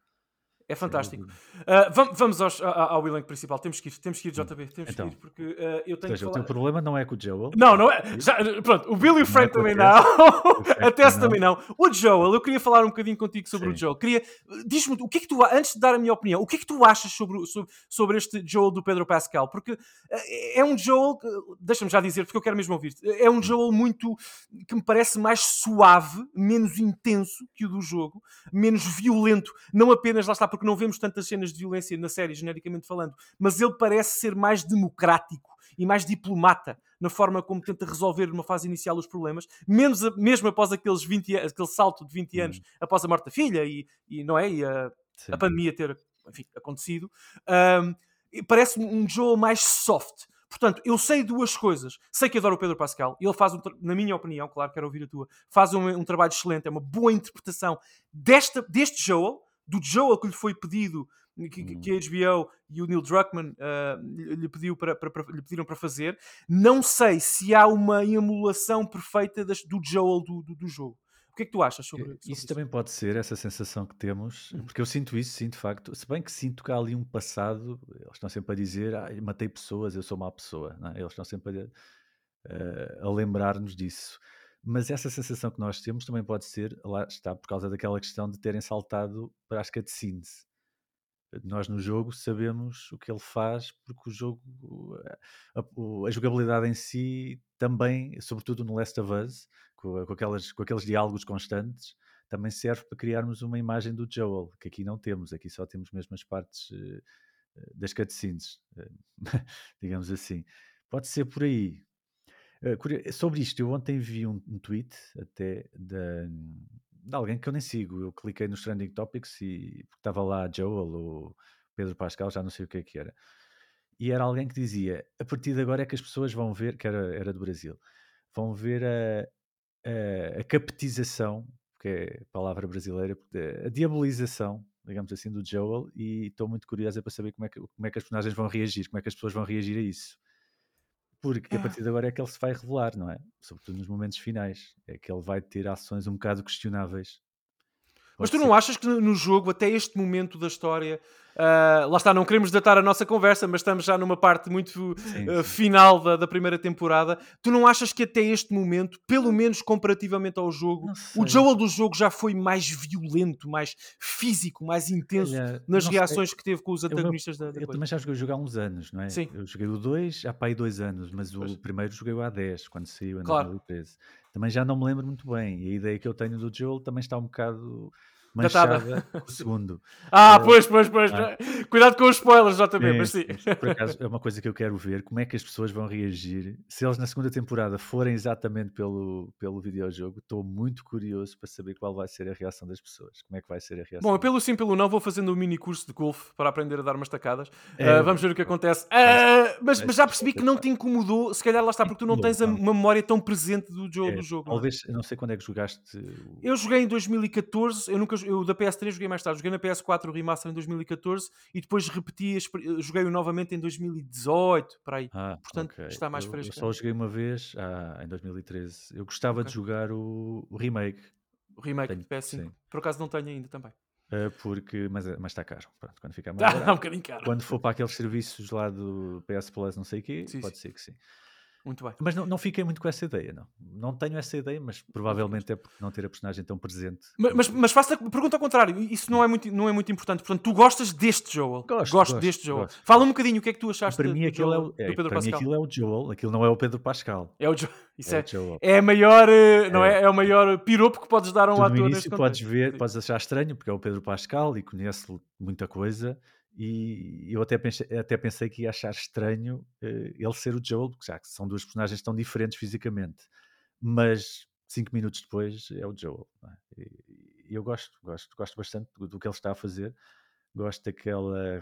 É fantástico. Uh, vamos, vamos aos, ao, elenco principal. Temos que ir, temos que ir, JB. Temos então, que ir, porque uh, eu tenho seja, que falar... o teu problema não é com o Joel. Não, não é. Já, pronto, o Bill e o Frank é também não. a Tess também não. O Joel, eu queria falar um bocadinho contigo sobre Sim. o Joel. Queria... Diz-me, o que é que tu, antes de dar a minha opinião, o que é que tu achas sobre, sobre, sobre este Joel do Pedro Pascal? Porque uh, é um Joel, deixa-me já dizer, porque eu quero mesmo ouvir é um Joel muito, que me parece mais suave, menos intenso que o do jogo, menos violento, não apenas, lá está, porque não vemos tantas cenas de violência na série, genericamente falando, mas ele parece ser mais democrático e mais diplomata na forma como tenta resolver numa fase inicial os problemas, menos mesmo após aqueles 20, aquele salto de 20 anos uhum. após a morte da filha e, e não é? E a, a pandemia ter enfim, acontecido. Um, parece um Joel mais soft Portanto, eu sei duas coisas. Sei que adoro o Pedro Pascal. Ele faz, um, na minha opinião, claro, quero ouvir a tua, faz um, um trabalho excelente. É uma boa interpretação desta, deste Joel, do Joel que lhe foi pedido que, que, a HBO e o Neil Druckmann uh, lhe, pediu para, para, para, lhe pediram para fazer. Não sei se há uma emulação perfeita das, do Joel do, do, do, jogo. O que é que tu achas sobre, sobre isso? Isso também pode ser, essa sensação que temos, uhum. porque eu sinto isso, sinto de facto, se bem que sinto que há ali um passado, eles estão sempre a dizer, ah, matei pessoas, eu sou má pessoa, é? eles estão sempre a, uh, a lembrar-nos disso. Mas essa sensação que nós temos também pode ser, lá está, por causa daquela questão de terem saltado para as cutscenes nós no jogo sabemos o que ele faz porque o jogo, a, a, jogabilidade em si também, sobretudo no Last of Us, com, com, aquelas, com aqueles diálogos constantes, também serve para criarmos uma imagem do Joel, que aqui não temos, aqui só temos mesmo as partes uh, das cutscenes, digamos assim. Pode ser por aí. Uh, sobre isto, eu ontem vi um, um tweet até da de alguém que eu nem sigo. Eu cliquei nos Trending Topics e estava lá Joel ou Pedro Pascal, já não sei o que é que era. E era alguém que dizia: a partir de agora é que as pessoas vão ver, que era, era do Brasil, vão ver a, a, a capetização, que é palavra brasileira, a diabolização, digamos assim, do Joel. E estou muito curiosa para saber como é, que, como é que as personagens vão reagir, como é que as pessoas vão reagir a isso. Porque a é. partir de agora é que ele se vai revelar, não é? Sobretudo nos momentos finais. É que ele vai ter ações um bocado questionáveis. Mas tu não achas que no jogo, até este momento da história, uh, lá está, não queremos datar a nossa conversa, mas estamos já numa parte muito sim, uh, sim. final da, da, primeira temporada. Tu não achas que até este momento, pelo menos comparativamente ao jogo, o Joel do jogo já foi mais violento, mais físico, mais intenso Olha, nas reações sei. que teve com os antagonistas eu, da, da Eu também já joguei o jogo há uns anos, não é? Sim. Eu joguei o 2 há pai dois anos, mas pois. o primeiro joguei há 10, quando saiu em claro. 2013. Também já não me lembro muito bem. E a ideia que eu tenho do Joel também está um bocado manchada o segundo. Ah, é, pois, pois, pois. Ah. Cuidado com os spoilers, já também, mas sim. Por acaso, é uma coisa que eu quero ver, como é que as pessoas vão reagir. Se eles na segunda temporada forem exatamente pelo, pelo videojogo, estou muito curioso para saber qual vai ser a reação das pessoas. Como é que vai ser a reação? Bom, pelo sim, pelo não, vou fazendo um mini curso de golfe para aprender a dar umas tacadas. É, uh, vamos ver o que acontece. Uh, mas, mas já percebi que não te incomodou, se calhar lá está, porque tu não tens uma memória tão presente do jogo. É, do jogo talvez, não, não sei quando é que jogaste. Eu joguei em 2014, eu nunca eu da PS3 joguei mais tarde, joguei na PS4 o remaster em 2014 e depois repeti, joguei-o novamente em 2018, para aí. Ah, Portanto, okay. está mais eu, fresco. Eu só joguei uma vez ah, em 2013. Eu gostava okay. de jogar o, o, remake. O remake tenho, de PS5. Sim. Por acaso não tenho ainda também. Uh, porque, mas, é, mas está caro. Pronto, quando ficar mais ah, um bocadinho caro. Quando for para aqueles serviços lá do PS Plus, não sei o quê, sim, pode sim. ser que sim. Muito bem. Mas não, não fiquei muito com essa ideia, não. Não tenho essa ideia, mas provavelmente é por não ter a personagem tão presente. Mas, mas, mas faço a pergunta ao contrário. Isso não é, muito, não é muito importante. Portanto, tu gostas deste Joel? Gosto, gosto, deste Joel. Gosto. Fala um bocadinho o que é que tu achaste para mim, aquilo Joel, é, o, é, para Pascal. mim aquilo é o Joel, aquilo não é o Pedro Pascal. É o Joel. Isso é, é, Joel. é a maior, eh, não é. é, é o maior piropo que podes dar a um tu, ator no início podes ver, podes achar estranho, porque é o Pedro Pascal e conhece muita coisa e eu até pensei, até pensei que ia achar estranho uh, ele ser o Joel, porque já que são duas personagens tão diferentes fisicamente, mas cinco minutos depois é o Joel. É? E, eu gosto, gosto, gosto bastante do, do, que ele está a fazer, gosto daquela,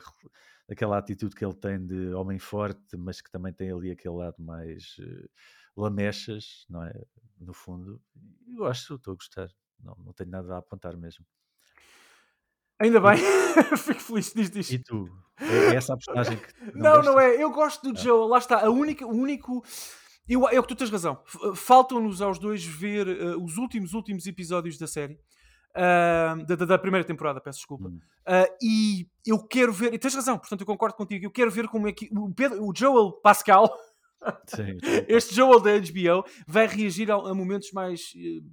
daquela atitude que ele tem de homem forte, mas que também tem ali aquele lado mais uh, lamechas, não é? No fundo, e gosto, estou a gostar, não, não tenho nada a apontar mesmo. Ainda bem, fico feliz disto. disto. E tu? É, é essa a personagem que. Não, não, não, é. Eu gosto do ah. Joe, lá está. A única, o único. Eu, é o que tu tens razão. Faltam-nos aos dois ver uh, os últimos, últimos episódios da série. Uh, da, da, primeira temporada, peço desculpa. Hum. Uh, e eu quero ver, e tens razão, portanto eu concordo contigo. Eu quero ver como é que o, Pedro, o Joel Pascal, Sim, este Joel da HBO, vai reagir a, a momentos mais uh,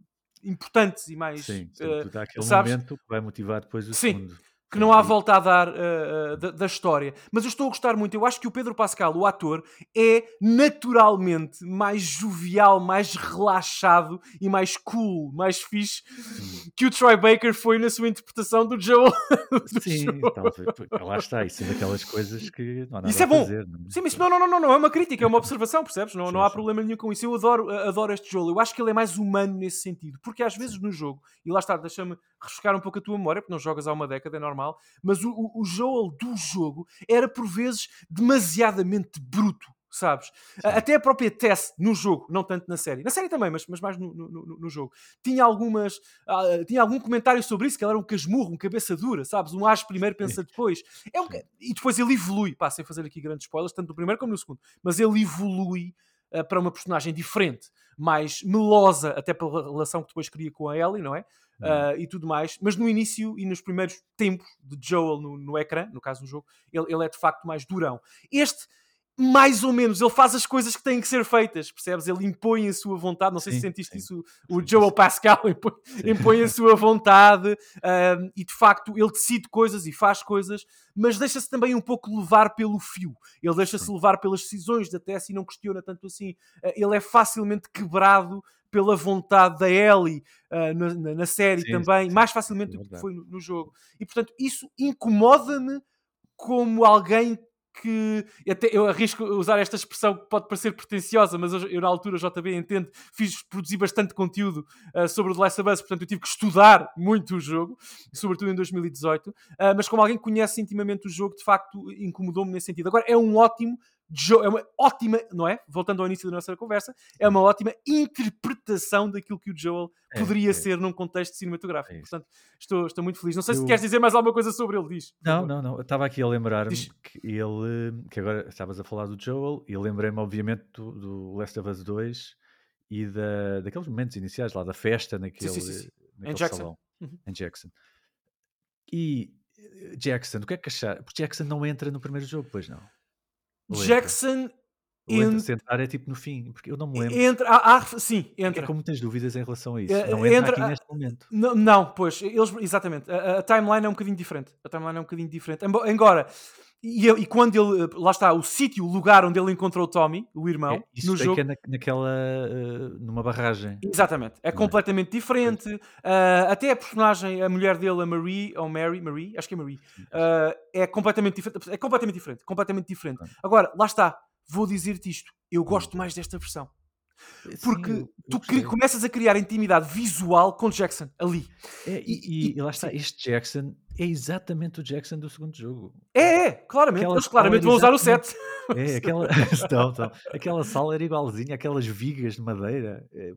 importantes e mais. Sim, uh, aquele sabes? momento que vai motivar depois o sim, segundo que não há volta a dar uh, da, da, história. Mas eu estou a gostar muito. Eu acho que o Pedro Pascal, o ator, é naturalmente mais jovial, mais relaxado e mais cool, mais fixe que o Troy Baker foi na sua interpretação do Joel. do Sim, então, lá está. Isso é daquelas coisas que não há nada isso é bom. Fazer, não? É? Sim, mas não, não, não, não, é uma crítica, é uma observação, percebes? Não, não há problema nenhum com isso. Eu adoro, adoro este Joel. Eu acho que ele é mais humano nesse sentido. Porque às vezes no jogo, e lá está, deixa-me refrescar um pouco a tua memória, porque não jogas há uma década, é normal, mas o, o Joel do jogo era por vezes demasiadamente bruto sabes? Até a própria Tess no jogo, não tanto na série. Na série também, mas, mas mais no, no, no jogo. Tinha algumas. Uh, tinha algum comentário sobre isso, que ela era um casmurro, um cabeça dura, sabes? Um as primeiro pensa depois. É um, e depois ele evolui, pá, sem fazer aqui grandes spoilers, tanto no primeiro como no segundo, mas ele evolui para uma personagem diferente, mais melosa, até pela relação que depois cria com a Ellie, não é? Uh, e tudo mais, mas no início e nos primeiros tempos de Joel no, no ecrã, no caso do jogo, ele, ele é de facto mais durão. Este mais ou menos, ele faz as coisas que têm que ser feitas, percebes? Ele impõe a sua vontade. Não sei sim, se sentiste sim. isso, o Joel Pascal impõe, impõe a sua vontade um, e de facto ele decide coisas e faz coisas, mas deixa-se também um pouco levar pelo fio. Ele deixa-se levar pelas decisões da Tess e não questiona tanto assim. Uh, ele é facilmente quebrado pela vontade da Ellie uh, na, na, série sim, também, mais facilmente do que foi no, no jogo. E portanto, isso incomoda-me como alguém que até eu arrisco usar esta expressão que pode parecer pretenciosa, mas eu, eu na altura, JB, entendo, fiz, produzi bastante conteúdo uh, sobre o The Last of Us, portanto eu tive que estudar muito o jogo, sobretudo em 2018, uh, mas como alguém conhece intimamente o jogo, de facto incomodou-me nesse sentido. Agora, é um ótimo é uma ótima, não é? Voltando ao início da nossa conversa, é uma ótima interpretação daquilo que o Joel é, poderia é. ser num contexto cinematográfico. É Portanto, estou, estou muito feliz. Não sei eu... se queres dizer mais alguma coisa sobre ele, diz. Não, não, não. Eu estava aqui a lembrar-me que ele, que agora estavas a falar do Joel, e lembrei-me, obviamente, do, do Last of Us 2 e da, daqueles momentos iniciais lá da festa naquele, sim, sim, sim. naquele em Jackson. salão. Uhum. Em Jackson. E eh, Jackson, o que é que achar? Porque Jackson não entra no primeiro jogo, pois não. Jackson entra. sentar é tipo no fim, porque eu não me lembro. Entra, ah, ah, sim, é entra. É como tens dúvidas em relação a isso. não entra, entra aqui neste momento. Não, não, pois, eles, exatamente. A, a, timeline é um bocadinho diferente. A timeline é um bocadinho diferente. Embora, e, e quando ele, lá está, o sítio, o lugar onde ele encontrou o Tommy, o irmão, é, isso no jogo. É na, naquela, uh, numa barragem. Exatamente. É, é? completamente diferente. Uh, até a personagem, a mulher dele, a Marie, ou Mary, Marie, acho que é Marie, uh, é completamente diferente. É completamente diferente. Completamente diferente. Agora, lá está. Vou dizer-te isto. Eu gosto mais desta versão. Porque Sim, tu começas a criar intimidade visual com Jackson ali. É, e, e, e, lá está, este Jackson é exatamente o Jackson do segundo jogo. É, é claramente. Aquela Eles claramente vão usar o set. É, aquela, então, então, aquela sala era igualzinha, aquelas vigas de madeira. É,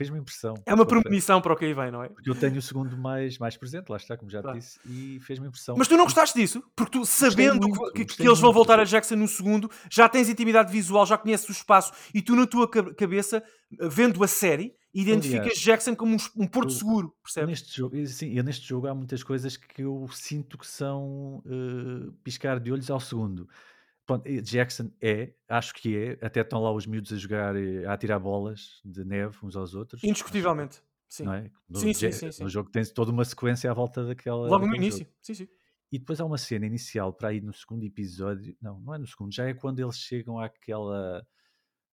fez-me impressão. É uma premonição para o que aí vem, não é? Porque eu tenho o segundo mais, mais presente, lá está, como já disse, e fez-me impressão. Mas tu não gostaste disso? Porque tu, sabendo muito, que, que, eles vão voltar a Jackson no segundo, já tens intimidade visual, já conheces o espaço, e tu na tua cabeça, vendo a série, identificas Jackson como um, um porto eu, seguro, percebes? Neste jogo, sim, e neste jogo há muitas coisas que eu sinto que são uh, piscar de olhos ao segundo. Pronto, Jackson é, acho que é, até estão lá os miúdos a jogar, eh, a atirar bolas de neve uns aos outros. Indiscutivelmente, sim. Não é? no, sim, sim, sim, sim. no jogo tem toda uma sequência à volta daquela. Logo no início, jogo. sim, sim. E depois há uma cena inicial para ir no segundo episódio, não, não é no segundo, já é quando eles chegam àquela,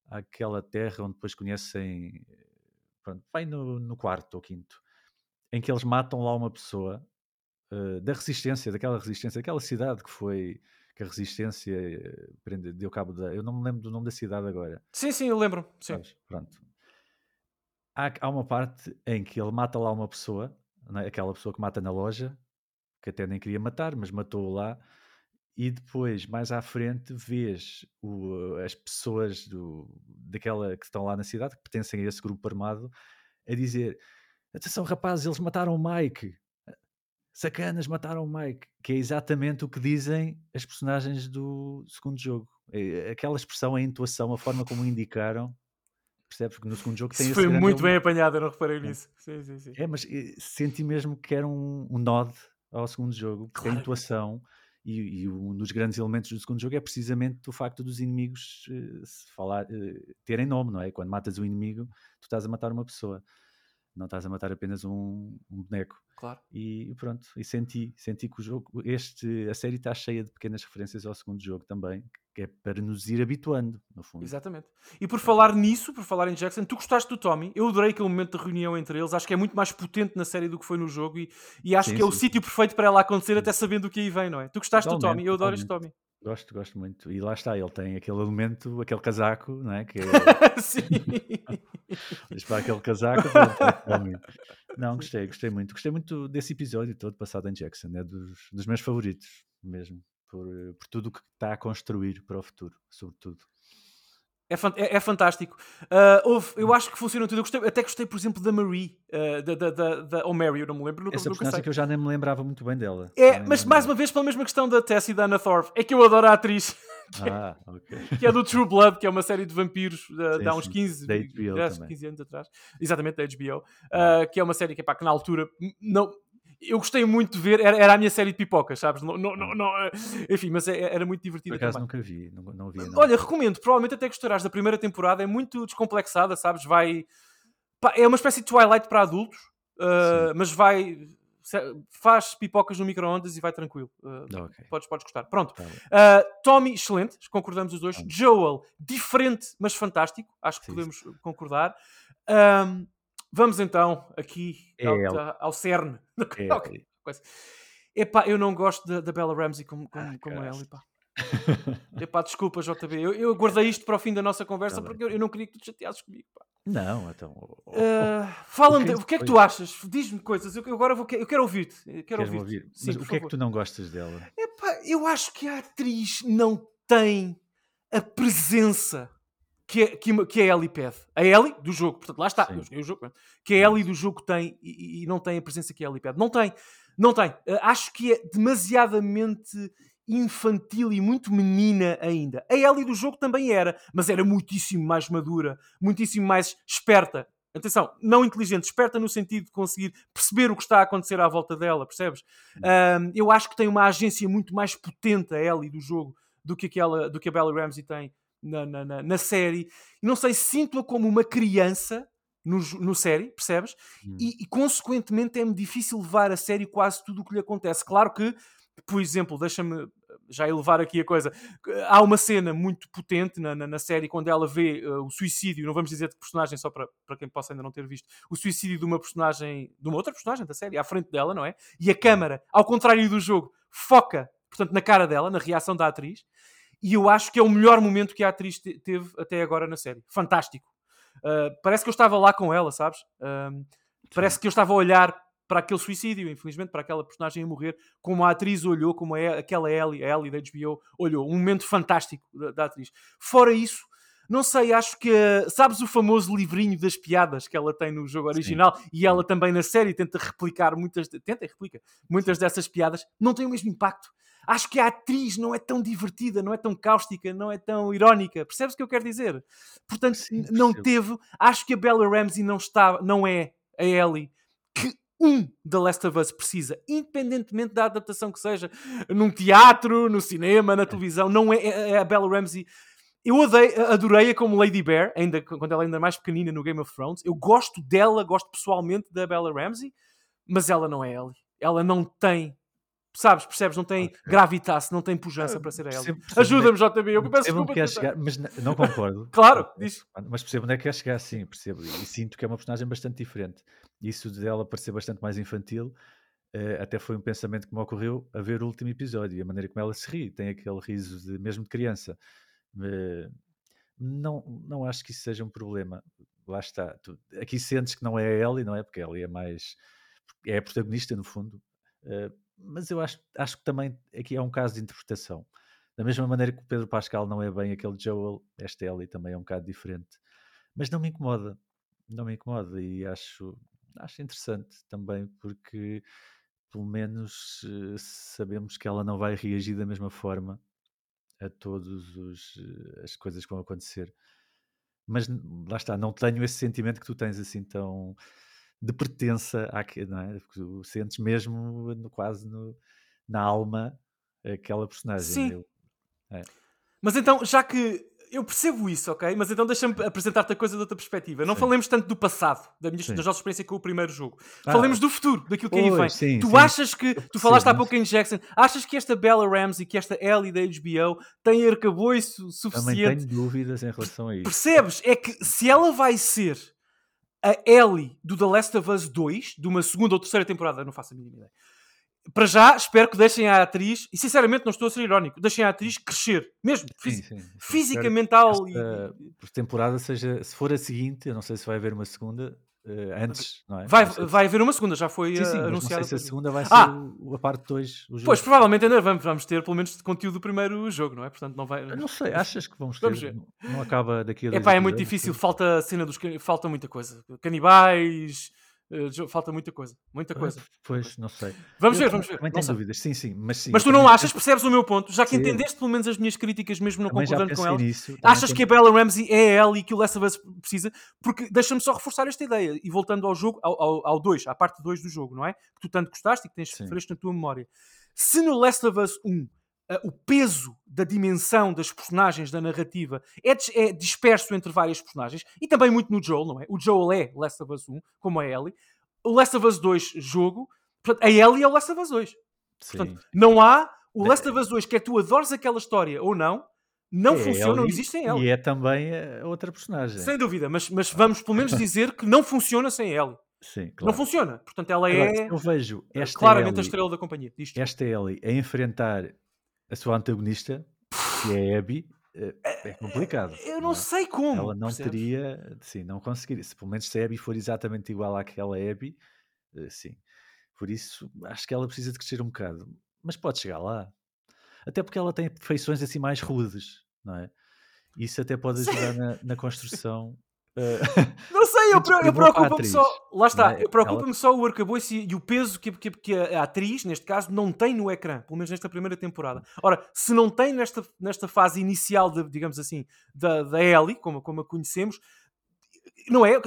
àquela terra onde depois conhecem, pronto, vai no, no quarto ou quinto, em que eles matam lá uma pessoa uh, da resistência, daquela resistência, daquela cidade que foi que a resistência eh, prende, deu cabo da. Eu não me lembro do nome da cidade agora. Sim, sim, eu lembro. Sim. Mas, pronto. Há, há, uma parte em que ele mata lá uma pessoa, né? aquela pessoa que mata na loja, que até nem queria matar, mas matou lá. E depois, mais à frente, vês o, as pessoas do, daquela que estão lá na cidade, que pertencem a esse grupo armado, a dizer: Atenção, rapazes, eles mataram o Mike sacanas, mataram o Mike, que é exatamente o que dizem as personagens do segundo jogo. É, aquela expressão, a intuação, a forma como indicaram, percebes que no segundo jogo tem Isso foi muito bem apanhado, eu não reparei é. nisso. Sim, sim, sim. É, mas eh, senti mesmo que era um, um nod ao segundo jogo, porque claro. a intuação e, e, um dos grandes elementos do segundo jogo é precisamente o facto dos inimigos uh, falar, uh, terem nome, não é? Quando matas o inimigo, tu estás a matar uma pessoa não estás a matar apenas um, um boneco. Claro. E pronto, e senti, senti que o jogo, este, a série está cheia de pequenas referências ao segundo jogo também, que é para nos ir habituando, no fundo. Exatamente. E por falar nisso, por falar em Jackson, tu gostaste do Tommy, eu adorei aquele momento de reunião entre eles, acho que é muito mais potente na série do que foi no jogo e, e acho sim, que é sim. o sítio perfeito para ela acontecer, até sabendo o que aí vem, não é? Tu gostaste totalmente, do Tommy, eu adoro este Tommy. Gosto, gosto muito. E lá está, ele tem aquele elemento, aquele casaco, não é? Que é... Sim. Mas para aquele casaco, não, gostei, gostei muito. Gostei muito desse episódio todo passado em Jackson, é dos, dos meus favoritos mesmo, por, por tudo o que está a construir para o futuro, sobretudo. É, é, é, fantástico. Uh, houve, eu acho que funciona tudo. Eu gostei, até gostei, por exemplo, da Marie, uh, da, da, da, da, ou Mary, eu não me lembro. Nunca, Essa personagem que eu já nem me lembrava muito bem dela. É, mas mais uma vez, pela mesma questão da Tess e da Anna Thorpe, é que eu adoro a atriz. Que, ah, é, okay. que é do True Blood, que é uma série de vampiros uh, de há uns 15, 10, 15 anos atrás. Exatamente, da HBO. que é uma série que, pá, que na altura não, eu gostei muito de ver, era, era a minha série de pipocas, sabes? Não, não, não, não eh, enfim, mas é, era muito divertido. Por acaso nunca vi, não, não vi. Não. Olha, recomendo, provavelmente até gostarás da primeira temporada, é muito descomplexada, sabes? Vai. Pá, é uma espécie de Twilight para adultos, uh, mas vai. Faz pipocas no micro-ondas e vai tranquilo. Uh, okay. podes, podes gostar. Pronto. Tá uh, Tommy, excelente, concordamos os dois. Tá Joel, diferente, mas fantástico. Acho que Sim. podemos concordar. Um, Vamos então aqui é ao, ao cerne. É okay. Epá, eu não gosto da, da Bella Ramsey como, como, ah, como ela. Epá. epá, desculpa, JB. Eu, eu guardei isto para o fim da nossa conversa tá porque eu, eu, não queria que tu chateasses comigo. Pá. Não, então. Uh, Fala-me, o que é que tu achas? Diz-me coisas. Eu, agora vou, eu quero ouvir-te. Quero ouvir, ouvir. Sim, o que favor. é que tu não gostas dela? Epá, eu acho que a atriz não tem a presença que, é, que, que a Ellie pede. A Ellie do jogo, portanto, lá está, eu o jogo, que a Ellie do jogo tem e, e, não tem a presença que a Ellie pede. Não tem, não tem. Uh, acho que é demasiadamente infantil e muito menina ainda. A Ellie do jogo também era, mas era muitíssimo mais madura, muitíssimo mais esperta. Atenção, não inteligente, esperta no sentido de conseguir perceber o que está a acontecer à volta dela, percebes? Uh, eu acho que tem uma agência muito mais potente a Ellie do jogo do que, aquela, do que a Bella Ramsey tem na, na, na, na série. E não sei, sinto-a como uma criança no, no série, percebes? Hum. E, e, consequentemente é-me difícil levar a sério quase tudo o que lhe acontece. Claro que, por exemplo, deixa-me já elevar aqui a coisa. Há uma cena muito potente na, na, na série quando ela vê uh, o suicídio, não vamos dizer de personagem, só para, para quem possa ainda não ter visto, o suicídio de uma personagem, de uma outra personagem da série, à frente dela, não é? E a câmara, ao contrário do jogo, foca, portanto, na cara dela, na reação da atriz e eu acho que é o melhor momento que a atriz te teve até agora na série. Fantástico. Uh, parece que eu estava lá com ela, sabes? Uh, parece que eu estava a olhar para aquele suicídio, infelizmente, para aquela personagem a morrer, como a atriz olhou, como a, aquela Ellie, a Ellie da HBO, olhou. Um momento fantástico da, da atriz. Fora isso, não sei, acho que sabes o famoso livrinho das piadas que ela tem no jogo original Sim. e ela também na série tenta replicar muitas, tenta e replica muitas dessas piadas, não tem o mesmo impacto acho que a atriz não é tão divertida, não é tão cáustica, não é tão irónica. Percebes o que eu quero dizer? Portanto, Sim, não teve. Acho que a Bella Ramsey não está, não é a Ellie que um The Last of Us precisa, independentemente da adaptação que seja, num teatro, no cinema, na televisão, não é, é, é a Bella Ramsey. Eu adorei-a como Lady Bear, ainda, quando ela ainda é mais pequenina no Game of Thrones. Eu gosto dela, gosto pessoalmente da Bella Ramsey, mas ela não é Ellie. Ela não tem sabes, percebes? Não tem okay. gravitas, não tem pujança para ser a Ellie. Ajuda-me, JB, eu peço desculpa. Que chegar, mas não concordo. claro, diz. Mas percebo onde é que quer chegar, sim, percebo. E sinto que é uma personagem bastante diferente. Isso dela parecer bastante mais infantil, uh, até foi um pensamento que me ocorreu a ver o último episódio, a maneira como ela se ri, tem aquele riso de, mesmo de criança. Uh, não, não acho que isso seja um problema. Lá está. Tu, aqui sentes que não é a Ellie, não é? Porque a Ellie é mais. É a protagonista, no fundo. Mas eu acho, acho que também aqui é um caso de interpretação. Da mesma maneira que o Pedro Pascal não é bem aquele Joel, esta Ellie também é um bocado diferente. Mas não me incomoda, não me incomoda e acho, acho interessante também porque pelo menos uh, sabemos que ela não vai reagir da mesma forma a todas uh, as coisas que vão acontecer. Mas lá está, não tenho esse sentimento que tu tens assim tão de pertença à, não é? Porque tu sentes mesmo no, quase no, na alma aquela personagem. Sim. Eu, é. Mas então, já que eu percebo isso, ok? Mas então deixa-me apresentar-te a coisa de outra perspectiva. Não sim. falemos tanto do passado, da, minha, da nossa experiência com o primeiro jogo. Ah, falemos do futuro, daquilo que aí vem. Sim, tu achas que, tu falaste há pouco em Jackson, achas que esta Bella Ramsey, que esta Ellie da HBO tem arcabouço suficiente? Também tenho dúvidas em relação a isso. Percebes? É que se ela vai ser a Ellie do The Last of Us 2, de uma segunda ou terceira temporada, não faço a mínima ideia. Para já, espero que deixem a atriz, e sinceramente não estou a ser irónico, deixem a atriz crescer, mesmo, sim, sim, sim. física, mental. Esta, e... temporada seja, se for a seguinte, eu não sei se vai haver uma segunda, uh, antes, não é? Vai, Não vai haver uma segunda, já foi Sim, sim, uh, mas não anunciada. sei se a segunda vai ser Ah! o- a parte 2. O jogo. Pois, provavelmente ainda vamos, vamos ter pelo menos conteúdo do primeiro jogo, não é? Portanto, não vai. Eu não sei, achas que vamos ter? Vamos ver. Não, não acaba daqui a É pá, é muito difícil, falta a cena dos. Falta muita coisa. Canibais, uh, falta muita coisa. Muita coisa. Pois, não sei. Vamos Eu ver, vamos ver. Também tenho dúvidas, sim, sim. Mas, sim, Mas tu não achas, percebes o meu ponto? Já que Sim. entendeste pelo menos as minhas críticas, mesmo não também concordando com elas, nisso. achas que a Bella Ramsey é ela e que o Last of Us precisa? Porque deixa-me só reforçar esta ideia. E voltando ao jogo, ao 2, à parte 2 do jogo, não é? Que tu tanto gostaste e que tens fresco na tua memória. Se no Last of Us 1 ah, o peso da dimensão das personagens, da narrativa, é, é disperso entre várias personagens e também muito no Joel, não é? O Joel é Last of Us 1, como a Ellie. O Last of Us 2 jogo, portanto, a Ellie é o Last of Us 2. Portanto, não há o Bem, Last of Us 2, quer tu adores aquela história ou não, não É funciona, não Ellie existe sem ela. E é também a outra personagem. Sem dúvida, mas, mas vamos pelo menos dizer que não funciona sem Ellie. Sim, Não claro. funciona. Portanto, ela é eu vejo esta claramente a Ellie, estrela da companhia. Disto. esta Ellie a enfrentar a sua antagonista, que é a Abby, eh, é complicado. Eu não é? sei como. Ela não percebes? teria, sim, não conseguiria. Se pelo menos se a Abby for exatamente igual àquela Abby, eh, sim. Por isso, acho que ela precisa de crescer um bocado. Mas pode chegar lá. Até porque ela tem feições assim mais rudes, não é? Isso até pode ajudar na, na construção. Não sei, eu, eu a preocupo-me só. Lá está, é? eu preocupa-me só o arcabouço e, e o peso que, que- que a, a atriz, neste caso, não tem no ecrã, pelo menos nesta primeira temporada. Ora, se não tem nesta, nesta fase inicial, de, digamos assim, da, da Ellie, como, como a conhecemos, não é?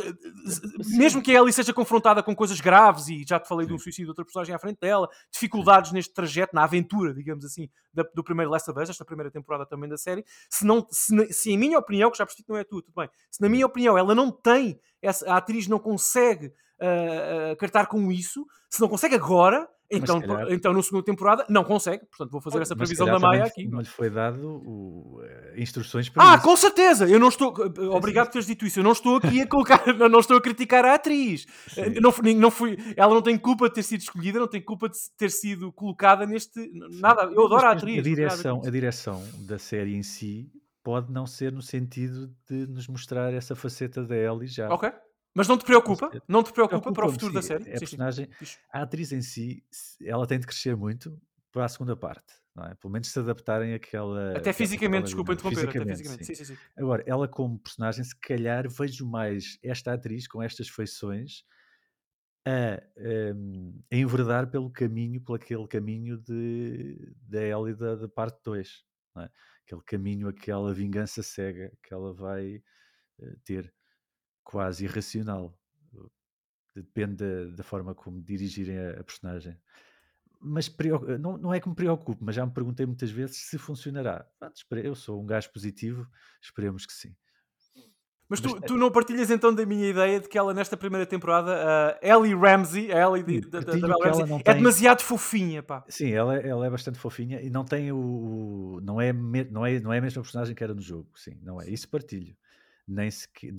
Mesmo que a Ellie seja confrontada com coisas graves, e já te falei de um Sim. suicídio de outra personagem à frente dela, dificuldades neste trajeto, na aventura, digamos assim, da- do primeiro Last of Us, esta primeira temporada também da série, se, não, se, se em minha opinião, que já percebi que não é tu, tudo bem, se na minha opinião ela não tem, essa, a atriz não consegue ah, ah, cartar com isso, se não consegue agora, então, calhar- então na segunda temporada, não consegue. Portanto, vou fazer essa previsão da Maia aqui. Não lhe foi dado o- eh, instruções para Ah, isso. com certeza! Eu não estou. Obrigado por teres dito isso. Eu não estou aqui a colocar. não, estou a criticar a atriz. Sim. Eh, Não, não fui, ela não tem culpa de ter sido escolhida, não tem culpa de ter sido colocada neste. Nada. Eu adoro a atriz. A direção, a direção da série em si pode não ser no sentido de nos mostrar essa faceta da Ellie já. Ok. Mas não te preocupa? Não te preocupa para o futuro da série? A Sim, sim. personagem, a atriz em si, ela tem de crescer muito para a segunda parte, não é? Pelo menos se adaptarem àquela. Até fisicamente, desculpa interromper. Até Fisicamente, sim. Sim, sim. Agora, ela como personagem, se calhar vejo mais esta atriz com estas feições a, hum, a enverdar pelo caminho, pelo aquele caminho de, da Ellie da, da parte 2. não é? Aquele caminho, aquela vingança cega que ela vai eh, ter, quase irracional. Depende da, da forma como dirigirem a, a personagem. Mas preo- não, não é que me preocupe, mas já me perguntei muitas vezes se funcionará. Eu sou um gajo positivo, esperemos que sim. Mas tu, Mas, tu não partilhas então da minha ideia de que ela nesta primeira temporada, a Ellie Ramsey, a Ellie de- da, Ramsey, é tem- demasiado fofinha, pá. Sim, ela, é- ela é bastante fofinha e não tem o, não, é, não, é, não é a mesma personagem que era no jogo. Sim, não é. Isso partilho. Nem sequer,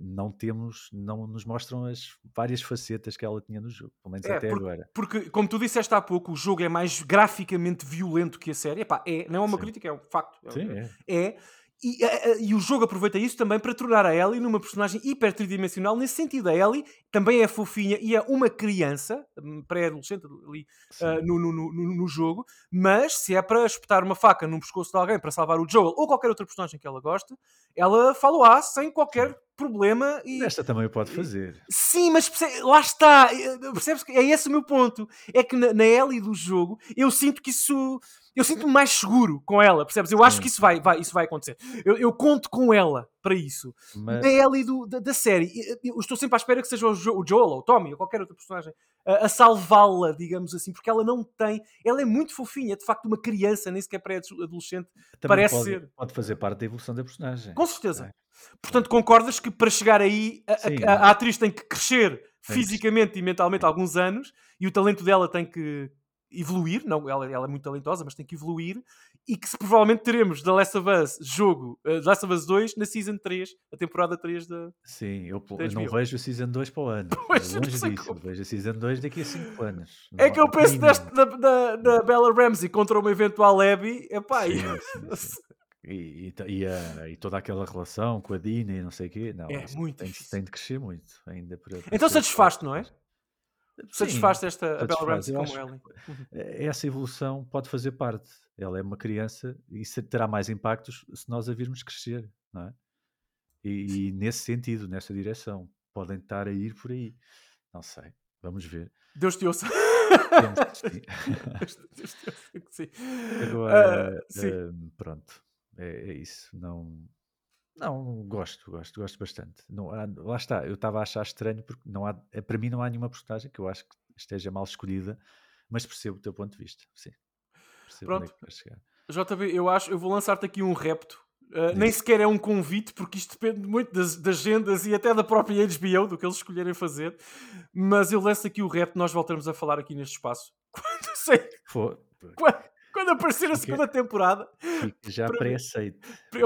não temos, não nos mostram as várias facetas que ela tinha no jogo, pelo menos É, até porque- agora. Porque, como tu disseste há pouco, o jogo é mais graficamente violento que a série. Epá, é, não é uma Sim. crítica, é um facto. É- Sim, é. é. E, a- a- e o jogo aproveita isso também para tornar a Ellie numa personagem hiper tridimensional. Nesse sentido, a Ellie também é fofinha e é uma criança, hum, pré-adolescente ali ah, no, no, no, no- no jogo. Mas se é para espetar uma faca num pescoço de alguém para salvar o Joel ou qualquer outra personagem que ela goste, ela fala sem qualquer problema. E, Esta também o pode fazer. Sim, mas perce- lá está, eh, percebes que é esse o meu ponto. É que na, na Ellie do jogo eu sinto que isso. Eu sinto-me mais seguro com ela, percebes? Eu acho Sim. que isso vai, vai, isso vai acontecer. Eu, eu conto com ela para isso. Mas, Na Ellie do- da, da série, eu- estou sempre à espera que seja o, Jo- o Joel ou o Tommy ou qualquer outra personagem a, a salvá-la, digamos assim, porque ela não tem. Ela é muito fofinha, de facto, uma criança, nem sequer pré-adolescente. parece pode, ser. pode fazer parte da evolução da personagem. Com certeza. É. Portanto, concordas que para chegar aí a, Sim. a- a atriz tem que crescer fisicamente e mentalmente alguns anos e o talento dela tem que evoluir. Não, ela, ela é muito talentosa, mas tem que evoluir. E que se provavelmente teremos The Last of Us jogo, uh, The Last of Us 2 na Season 3, a temporada 3 da. Sim, eu, Da eu não vejo a Season 2 para o ano. Pois, É longe disso. como. Vejo a Season 2 daqui a 5 anos. É Não que eu penso neste da, da, da Bella Ramsey contra uma eventual Abby. Epá, Sim, e- sim, sim. E, e, e a- e toda aquela relação com a Dina e não sei o quê, não, É muito tem, tem de crescer muito ainda para, para Então satisfaste, não é? Sim, Satisfaste esta a Bella satisfaz. Ramsey como Ellie. Eh, essa evolução pode fazer parte. Ela é uma criança e terá mais impactos se nós a virmos crescer, não é? E, e nesse sentido, nessa direção, podem estar a ir por aí. Não sei, vamos ver. Deus te ouça. Deus, Deus te ouça. Agora, sim. hum, pronto, é, é isso. Não, não gosto, gosto, gosto bastante. Não há- lá está, eu estava a achar estranho porque não há, eh, para mim não há nenhuma personagem que eu acho que esteja mal escolhida, mas percebo o teu ponto de vista. Sim, percebo é Pronto. chegar. JB, eu acho, eu vou lançar-te aqui um repto. Uh, nem sequer é um convite, porque isto depende muito das, das agendas e até da própria HBO, do que eles escolherem fazer. Mas eu lanço aqui o repto, nós voltamos a falar aqui neste espaço. Quando, sei, Foi, quando, quando aparecer a Fica- segunda temporada, fica já pré-aceito.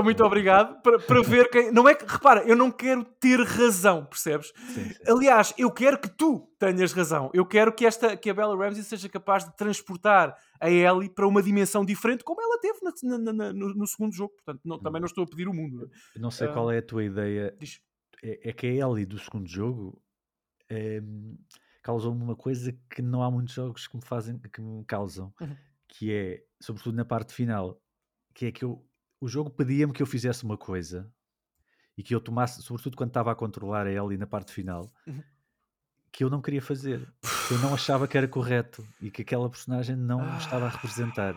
muito obrigado, para, para ver quem. Não é que, repara, eu não quero ter razão, percebes? Sim, sim. Aliás, eu quero que tu tenhas razão. Eu quero que, esta, que a Bella Ramsey seja capaz de transportar a Ellie para uma dimensão diferente, como ela teve na- na- na- no, no segundo jogo. Portanto, não- também não estou a pedir o mundo. não é? Eu Não sei Ah, qual é a tua ideia. Diz. É, é que a Ellie do segundo jogo hum, causou-me uma coisa que não há muitos jogos que me fazem, que me causam, Uhum. Que é, sobretudo na parte final, que é que eu, o jogo pedia-me que eu fizesse uma coisa e que eu tomasse, sobretudo quando estava a controlar a Ellie na parte final, Uhum. que eu não queria fazer, que eu não achava que era correto e que aquela personagem não estava a representar.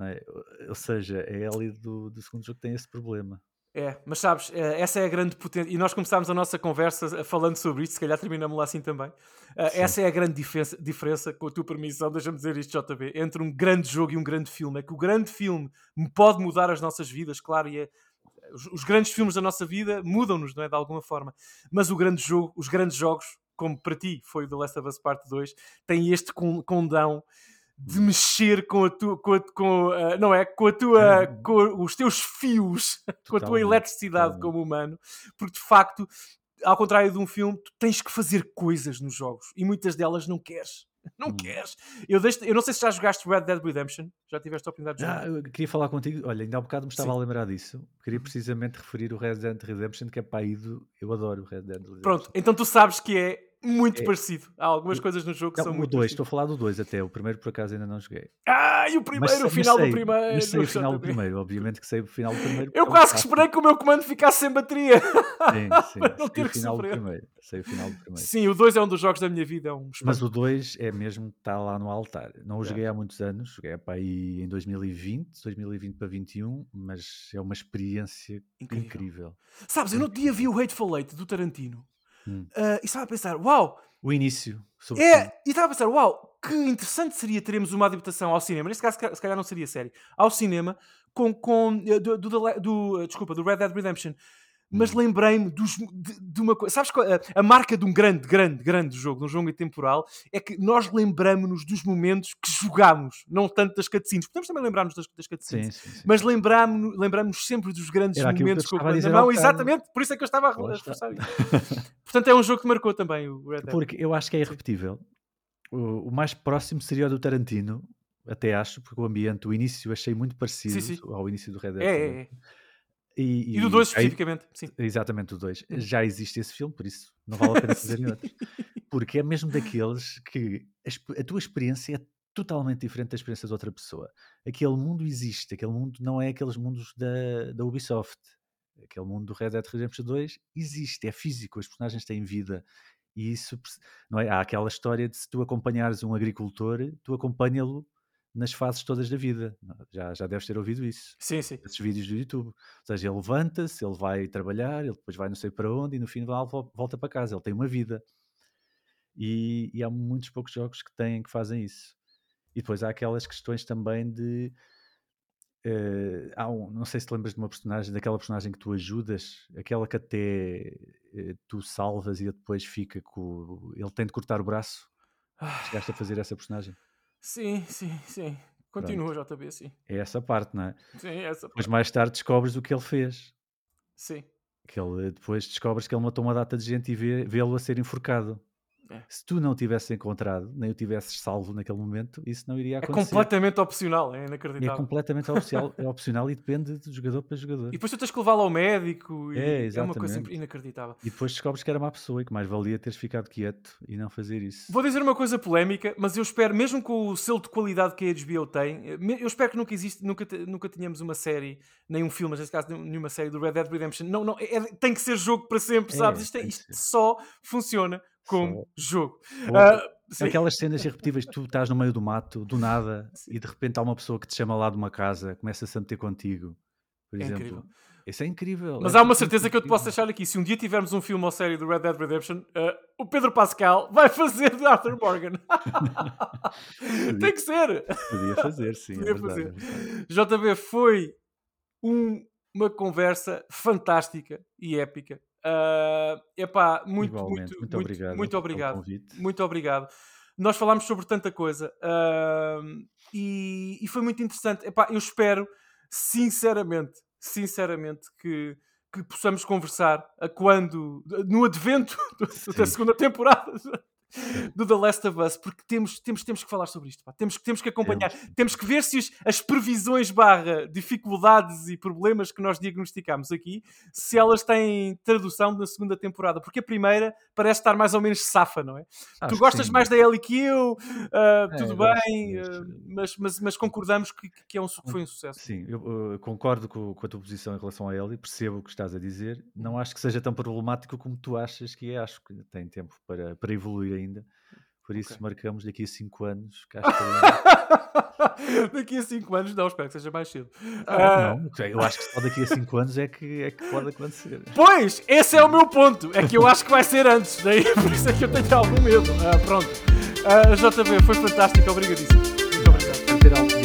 é? Ou seja, a Ellie do, do segundo jogo tem esse problema. É, mas sabes, eh, essa é a grande potência. E nós começámos a nossa conversa falando sobre isto, se calhar terminamos lá assim também. Eh, Sim. essa é a grande diferença, diferença, com a tua permissão, deixa-me dizer isto, JB, entre um grande jogo e um grande filme. É que o grande filme pode mudar as nossas vidas, claro, e é, os, os grandes filmes da nossa vida mudam-nos, não é? De alguma forma. Mas o grande jogo, os grandes jogos, como para ti foi o The Last of Us Part 2, têm este con- condão de mexer com a tua, com, a- com, ah, não é? Com a tua, Hum. com os teus fios, com a tua Totalmente, eletricidade totalmente. como humano, porque de facto, ao contrário de um filme, tu tens que fazer coisas nos jogos e muitas delas não queres. Não Hum. queres. Eu, deixo, eu não sei se já jogaste Red Dead Redemption. Já tiveste a oportunidade de Ah, jogar? eu queria falar contigo. Olha, ainda há bocado me estava Sim. a lembrar disso. Queria Uhum. precisamente referir o Red Dead Redemption, que é para aí do. Eu adoro o Red Dead Redemption. Pronto, então tu sabes que é muito É. parecido. Há algumas Eu- coisas no jogo que Não, são o muito 2, estou a falar do 2 até. O primeiro, por acaso, ainda não joguei. Ah, e o primeiro, o sei- final sei, do primeiro. Mas sei o final do primeiro. Obviamente que sei o final do primeiro. Eu é quase que esperei que o meu comando ficasse sem bateria. Sim, sim. não ter o que final do sofrer. primeiro. Sei o final do primeiro. Sim, o 2 é um dos jogos da minha vida. É um Mas o 2 é mesmo, está lá no altar. Não o É. joguei há muitos anos, joguei para aí em 2020, 2020 para 21, mas é uma experiência Incrível. incrível. Sabes, eu no dia vi o Hateful Eight do Tarantino Hum. ah, e estava a pensar, uau, O início, sobretudo. é, e estava a pensar, uau, que interessante seria termos uma adaptação ao cinema, neste caso se ca- se calhar não seria série, ao cinema, com, com eh, do, do, do- do, eh, desculpa, do Red Dead Redemption. Mas Hum. lembrei-me de, de uma coisa. Sabes qual, a, a marca de um grande, grande, grande jogo, de um jogo intemporal, é que nós lembramos-nos dos momentos que jogámos, não tanto das cutscenes. Podemos também lembrar-nos das, das cutscenes. Sim, sim, sim. Mas lembramos lembramos sempre dos grandes aquilo que eu momentos na mão. Exatamente, por isso é que eu estava a reforçar isso. Portanto, é um jogo que marcou também o Red Dead. Porque eu acho que é irrepetível. O, o mais próximo seria o do Tarantino, até acho, porque o ambiente, o início, achei muito parecido ao início do Red Dead. É, é, é. E, E do 2 aí- especificamente. Sim. Exatamente, o 2. Uhum. Já existe esse filme, por isso não vale a pena fazerem Sim. outro. Porque é mesmo daqueles que a, a tua experiência é totalmente diferente da experiência de outra pessoa. Aquele mundo existe, aquele mundo não é aqueles mundos da, da Ubisoft. Aquele mundo do Red Dead Redemption 2 existe, é físico, os personagens têm vida. E isso, não é? Há aquela história de se tu acompanhares um agricultor, tu acompanha-lo nas fases todas da vida. Já, já deves ter ouvido isso Sim, sim. esses vídeos do YouTube. Ou seja, ele levanta-se, ele vai trabalhar, ele depois vai não sei para onde e no vol- volta para casa. Ele tem uma vida. E, e há muitos poucos jogos que têm, que fazem isso. E depois há aquelas questões também de. eh, há um, não sei se te lembras de uma personagem, daquela personagem que tu ajudas, aquela que até eh, tu salvas e depois fica com. Ele tem de cortar o braço. Ah, Chegaste a fazer essa personagem? Sim, sim, sim. Continua, JB, sim. É essa parte, não é? Sim, essa Depois parte. mais tarde descobres o que ele fez. Sim. Que ele depois descobres que ele matou uma data de gente e vê- vê-lo a ser enforcado. É. Se tu não tivesses encontrado, nem o tivesses salvo naquele momento, isso não iria É acontecer. completamente opcional, é é inacreditável. completamente opcional, é opcional e depende de jogador para jogador. E depois tu tens que levá-lo ao médico e É, é uma coisa inacreditável. E depois descobres que era má pessoa e que mais valia teres ficado quieto e não fazer isso. Vou dizer uma coisa polémica, mas eu espero, mesmo com o selo de qualidade que a HBO tem, eh, eu espero que nunca existe, nunca, nunca tenhamos uma série, nem um filme, mas neste caso nenhuma série do Red Dead Redemption. Não, não, é- é- tem que ser jogo para sempre, É, sabes? Isto, é- tem que isto só funciona como Só. jogo. Ah, sim. Aquelas cenas irrepetíveis, tu estás no meio do mato, do nada, Sim. e de repente há uma pessoa que te chama lá de uma casa, começa-se a meter contigo, por É exemplo. incrível. Isso é incrível. Mas é há uma simplesmente certeza que eu te posso incrível. deixar aqui. Se um dia tivermos um filme ou série do Red Dead Redemption, ah, o Pedro Pascal vai fazer de Arthur Morgan. Tem que ser. Podia fazer, sim. Podia é fazer. é verdade. JB foi um- uma conversa fantástica e épica. Ah, epá, muito, Igualmente, muito, muito, obrigado. muito obrigado. Muito obrigado. Nós falámos sobre tanta coisa ah, e, e foi muito interessante. Epá, eu espero, sinceramente, sinceramente, que, que possamos conversar a quando, no advento do- da segunda temporada do The Last of Us, porque temos, temos, temos que falar sobre isto. pá. Temos, que- temos que acompanhar, Temos. temos que ver se os- as previsões barra dificuldades e problemas que nós diagnosticamos aqui, se elas têm tradução na segunda temporada, porque a primeira parece estar mais ou menos safa, não é? Acho tu gostas sim. mais da Ellie que eu, ah, É, tudo gosto, bem, mas, ah, mas, mas, mas concordamos que, que é um, que foi um sucesso. Sim, eu uh, concordo com, com a tua posição em relação a ele e percebo o que estás a dizer. Não acho que seja tão problemático como tu achas que é. Acho que tem tempo para, para evoluir ainda. Por isso, Ok. marcamos daqui a 5 anos. Cá estaremos. Daqui a 5 anos, não, espero que seja mais cedo. Ah, Ah, não, ok, eu acho que só daqui a 5 anos é que, é que pode acontecer. Pois, esse é o meu ponto. É que eu acho que vai ser antes. Daí por isso é que eu tenho algum medo. Ah, pronto. Ah, JB, foi fantástico. Obrigadíssimo. Muito obrigado.